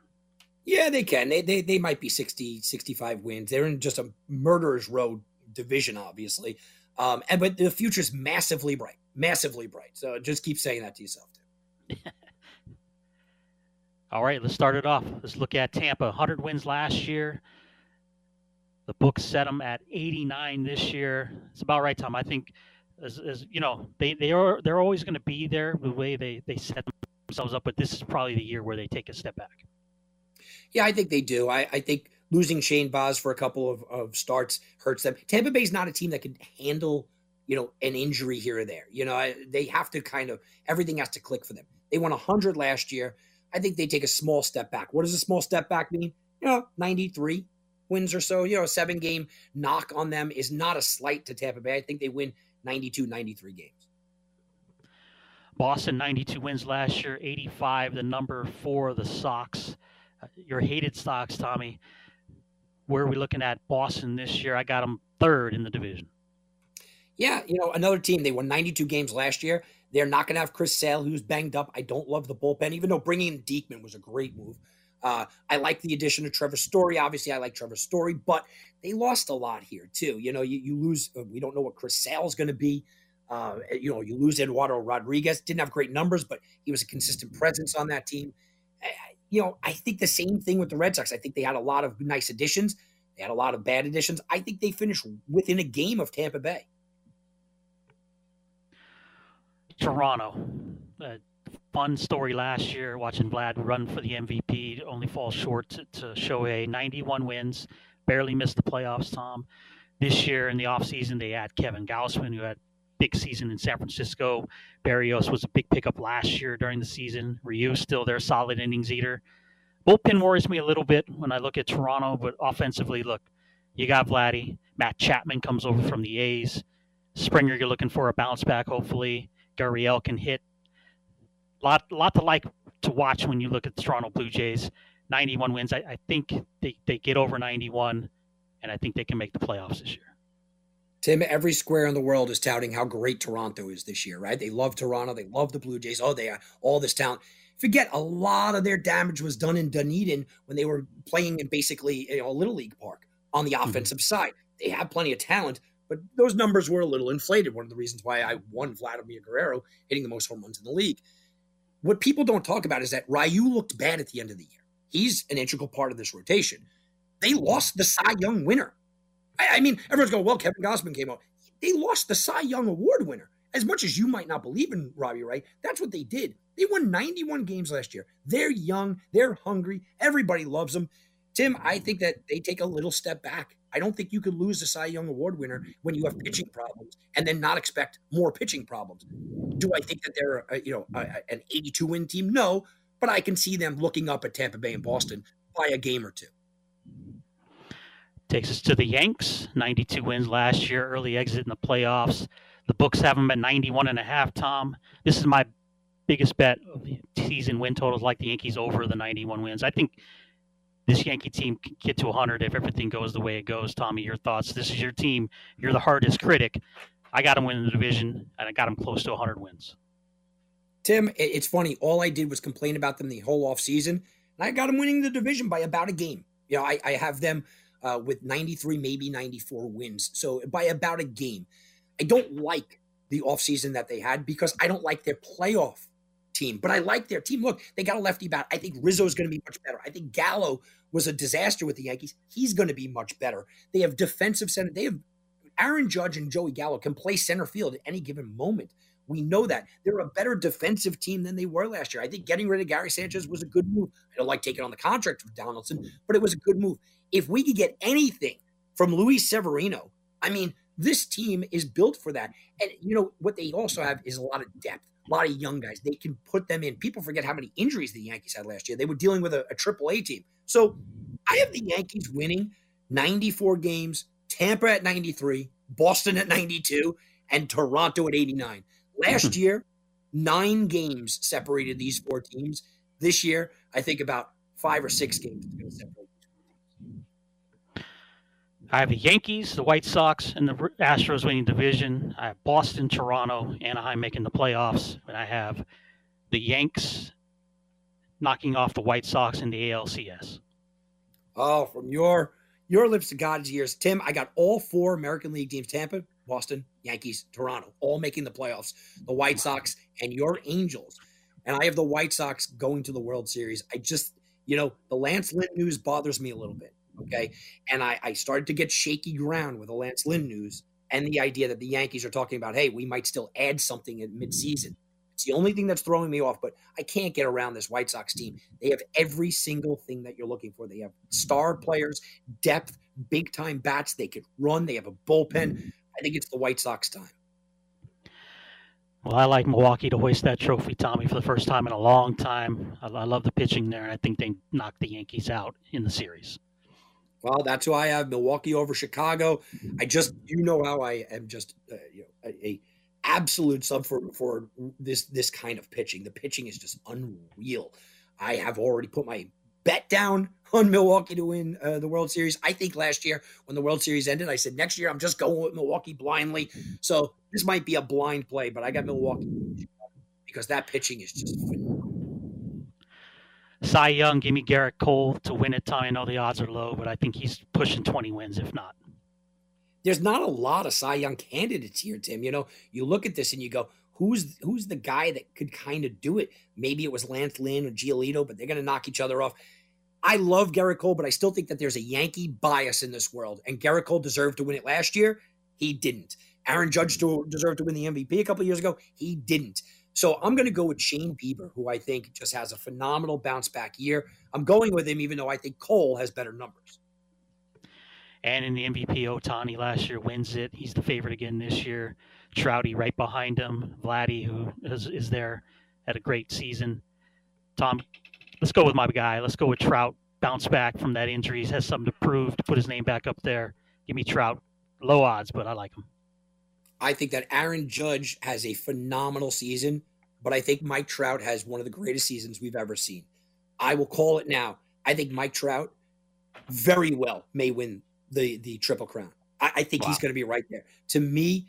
Yeah, they can. They, they, they might be 60, 65 wins. They're in just a murderer's row division, obviously. Um, and but the future's massively bright, massively bright. So just keep saying that to yourself. Too. *laughs* All right, let's start it off. Let's look at Tampa. 100 wins last year. The books set them at 89 this year. It's about right time. I think, as, as you know, they, they are they're always going to be there the way they they set themselves up. But this is probably the year where they take a step back. Yeah, I think they do. I, I think losing Shane Baz for a couple of, of starts hurts them. Tampa Bay's not a team that can handle you know an injury here or there. You know they have to kind of everything has to click for them. They won 100 last year. I think they take a small step back. What does a small step back mean? You know, 93, wins or so. You know, a seven game knock on them is not a slight to Tampa Bay. I think they win 92, 93 games. Boston 92 wins last year, 85 the number four, the Sox. Uh, your hated Sox, Tommy. Where are we looking at Boston this year? I got them third in the division. Yeah, you know, another team, they won 92 games last year. They're not going to have Chris Sale, who's banged up. I don't love the bullpen, even though bringing in Diekman was a great move. Uh, I like the addition of Trevor Story. Obviously, I like Trevor Story, but they lost a lot here too. You know, you, you lose. Uh, we don't know what Chris Sale's going to be. Uh, you know, you lose Eduardo Rodriguez. Didn't have great numbers, but he was a consistent presence on that team. You know, I think the same thing with the Red Sox. I think they had a lot of nice additions. They had a lot of bad additions. I think they finished within a game of Tampa Bay. Toronto. a fun story last year watching Vlad run for the MVP. Only falls short to, to Shohei. 91 wins, barely missed the playoffs. Tom. This year in the offseason, they had Kevin Gausman, who had big season in San Francisco. Berrios was a big pickup last year during the season. Ryu still their solid innings eater. Bullpen worries me a little bit when I look at Toronto, but offensively, look, you got Vladdy. Matt Chapman comes over from the A's. Springer, you're looking for a bounce back, hopefully. Gurriel can hit. Lot, lot to like to watch when you look at the Toronto Blue Jays. 91 wins. I, I think they, they get over 91, and I think they can make the playoffs this year. Tim, every square in the world is touting how great Toronto is this year, right? They love Toronto. They love the Blue Jays. Oh, they are all this talent. Forget a lot of their damage was done in Dunedin when they were playing in basically you know, a little league park on the mm-hmm. offensive mm-hmm. side. They have plenty of talent, but those numbers were a little inflated. One of the reasons why I won Vladimir Guerrero hitting the most home runs in the league. What people don't talk about is that Ryu looked bad at the end of the year. He's an integral part of this rotation. They lost the Cy Young winner. I, I mean, everyone's going, well, Kevin Gausman came out. They lost the Cy Young Award winner. As much as you might not believe in Robbie Ray, that's what they did. They won 91 games last year. They're young, they're hungry, everybody loves them. Tim, I think that they take a little step back. I don't think you could lose the Cy Young Award winner when you have pitching problems and then not expect more pitching problems. Do I think that they're a, you know a, an 82 win team? No, but I can see them looking up at Tampa Bay and Boston by a game or two. Takes us to the Yanks. 92 wins last year, early exit in the playoffs. The books have them at 91 and a half, Tom. This is my biggest bet of the season win totals like the Yankees over the 91 wins. I think this Yankee team can get to 100 if everything goes the way it goes. Tommy, your thoughts? This is your team. You're the hardest critic. I got them winning the division, and I got them close to 100 wins. Tim, it's funny. All I did was complain about them the whole offseason, and I got them winning the division by about a game. You know, I, I have them uh, with 93, maybe 94 wins. So by about a game. I don't like the offseason that they had because I don't like their playoff team, but I like their team. Look, they got a lefty bat. I think Rizzo is going to be much better. I think Gallo was a disaster with the Yankees. He's going to be much better. They have defensive center. They have Aaron Judge and Joey Gallo can play center field at any given moment. We know that they're a better defensive team than they were last year. I think getting rid of Gary Sanchez was a good move. I don't like taking on the contract with Donaldson, but it was a good move. If we could get anything from Luis Severino, I mean, this team is built for that. And you know what they also have is a lot of depth a lot of young guys. They can put them in. People forget how many injuries the Yankees had last year. They were dealing with a, triple a AAA team. So I have the Yankees winning 94 games, Tampa at 93, Boston at 92, and Toronto at 89. Last hmm. year, nine games separated these four teams. This year, I think about five or six games is going to separate. I have the Yankees, the White Sox, and the Astros winning division. I have Boston, Toronto, Anaheim making the playoffs, and I have the Yanks knocking off the White Sox in the ALCS. Oh, from your your lips to God's ears, Tim. I got all four American League teams: Tampa, Boston, Yankees, Toronto, all making the playoffs. The White Sox and your Angels, and I have the White Sox going to the World Series. I just, you know, the Lance Lynn news bothers me a little bit. Okay. And I, I started to get shaky ground with the Lance Lynn news and the idea that the Yankees are talking about, hey, we might still add something at midseason. It's the only thing that's throwing me off, but I can't get around this White Sox team. They have every single thing that you're looking for. They have star players, depth, big time bats. They can run. They have a bullpen. I think it's the White Sox time. Well, I like Milwaukee to hoist that trophy, Tommy, for the first time in a long time. I, I love the pitching there, and I think they knocked the Yankees out in the series. Well, that's why I have Milwaukee over Chicago. I just you know how I am just uh, you know a, a, absolute sub for for this this kind of pitching. The pitching is just unreal. I have already put my bet down on Milwaukee to win uh, the World Series. I think last year when the World Series ended, I said next year I'm just going with Milwaukee blindly. So this might be a blind play, but I got Milwaukee because that pitching is just phenomenal. Cy Young, give me Gerrit Cole to win it. Tom, I know the odds are low, but I think he's pushing 20 wins, if not. There's not a lot of Cy Young candidates here, Tim. You know, you look at this and you go, who's who's the guy that could kind of do it? Maybe it was Lance Lynn or Giolito, but they're going to knock each other off. I love Gerrit Cole, but I still think that there's a Yankee bias in this world. And Gerrit Cole deserved to win it last year. He didn't. Aaron Judge mm-hmm. deserved to win the MVP a couple years ago. He didn't. So I'm going to go with Shane Bieber, who I think just has a phenomenal bounce back year. I'm going with him, even though I think Cole has better numbers. And in the MVP, Ohtani last year wins it. He's the favorite again this year. Trouty right behind him. Vladdy, who is, is there, had a great season. Tom, let's go with my guy. Let's go with Trout. Bounce back from that injury. He has something to prove to put his name back up there. Give me Trout. Low odds, but I like him. I think that Aaron Judge has a phenomenal season, but I think Mike Trout has one of the greatest seasons we've ever seen. I will call it now. I think Mike Trout very well may win the the triple crown. I, I think wow. he's going to be right there. To me,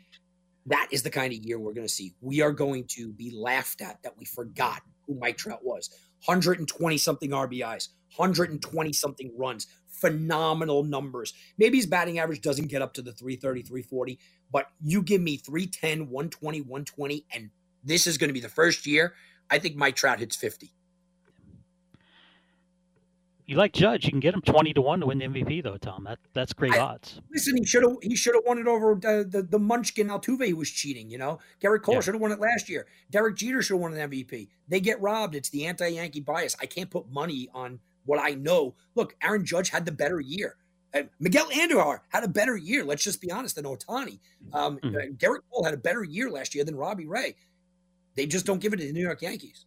that is the kind of year we're going to see. We are going to be laughed at that we forgot who Mike Trout was. 120 something RBIs, 120 something runs, phenomenal numbers. Maybe his batting average doesn't get up to the 330, 340, but you give me 310, 120, 120, and this is going to be the first year. I think Mike Trout hits 50 you like Judge, you can get him twenty to one to win the MVP, though, Tom. That that's great I, odds. Listen, he should have he should have won it over the, the, the Munchkin Altuve who was cheating. You know, Gerrit Cole yeah. should have won it last year. Derek Jeter should have won an MVP. They get robbed. It's the anti-Yankee bias. I can't put money on what I know. Look, Aaron Judge had the better year. Uh, Miguel Andujar had a better year. Let's just be honest than Ohtani. Um, mm-hmm. uh, Gerrit Cole had a better year last year than Robbie Ray. They just don't give it to the New York Yankees.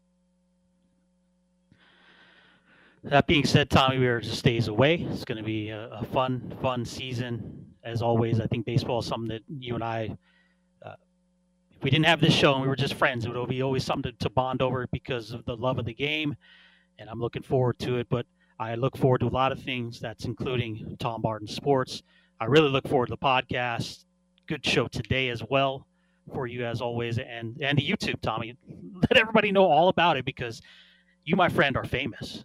That being said, Tommy Weir just stays away. It's going to be a, a, fun, fun season. As always, I think baseball is something that you and I, uh, if we didn't have this show and we were just friends, it would be always something to, to bond over because of the love of the game. And I'm looking forward to it. But I look forward to a lot of things. That's including Tom Barton Sports. I really look forward to the podcast. Good show today as well for you as always, and and the YouTube, Tommy. *laughs* Let everybody know all about it because you, my friend, are famous.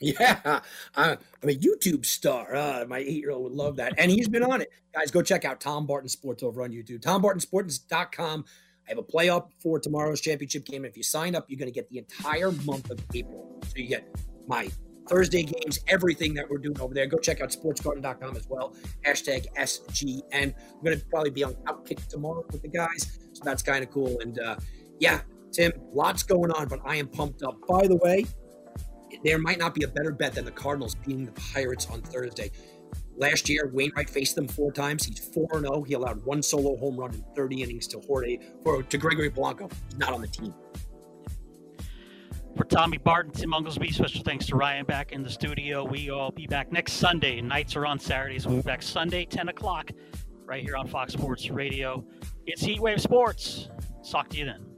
Yeah, *laughs* I, I'm a YouTube star. Uh, my eight year old would love that. And he's been on it. Guys, go check out Tom Barton Sports over on YouTube. TomBartonSports.com. I have a playoff for tomorrow's championship game. If you sign up, you're going to get the entire month of April. So you get my Thursday games, everything that we're doing over there. Go check out sportsgarden.com as well. Hashtag SGN. I'm going to probably be on Outkick tomorrow with the guys. So that's kind of cool. And uh, yeah, Tim, lots going on, but I am pumped up. By the way, there might not be a better bet than the Cardinals beating the Pirates on Thursday. Last year, Wainwright faced them four times. He's 4 0. He allowed one solo home run in 30 innings to Jorge, to Gregory Blanco. He's not on the team. For Tommy Barton, Tim Unglesby, special thanks to Ryan back in the studio. We all be back next Sunday. Nights are on Saturdays. We'll be back Sunday, 10 o'clock, right here on Fox Sports Radio. It's Heatwave Sports. Talk to you then.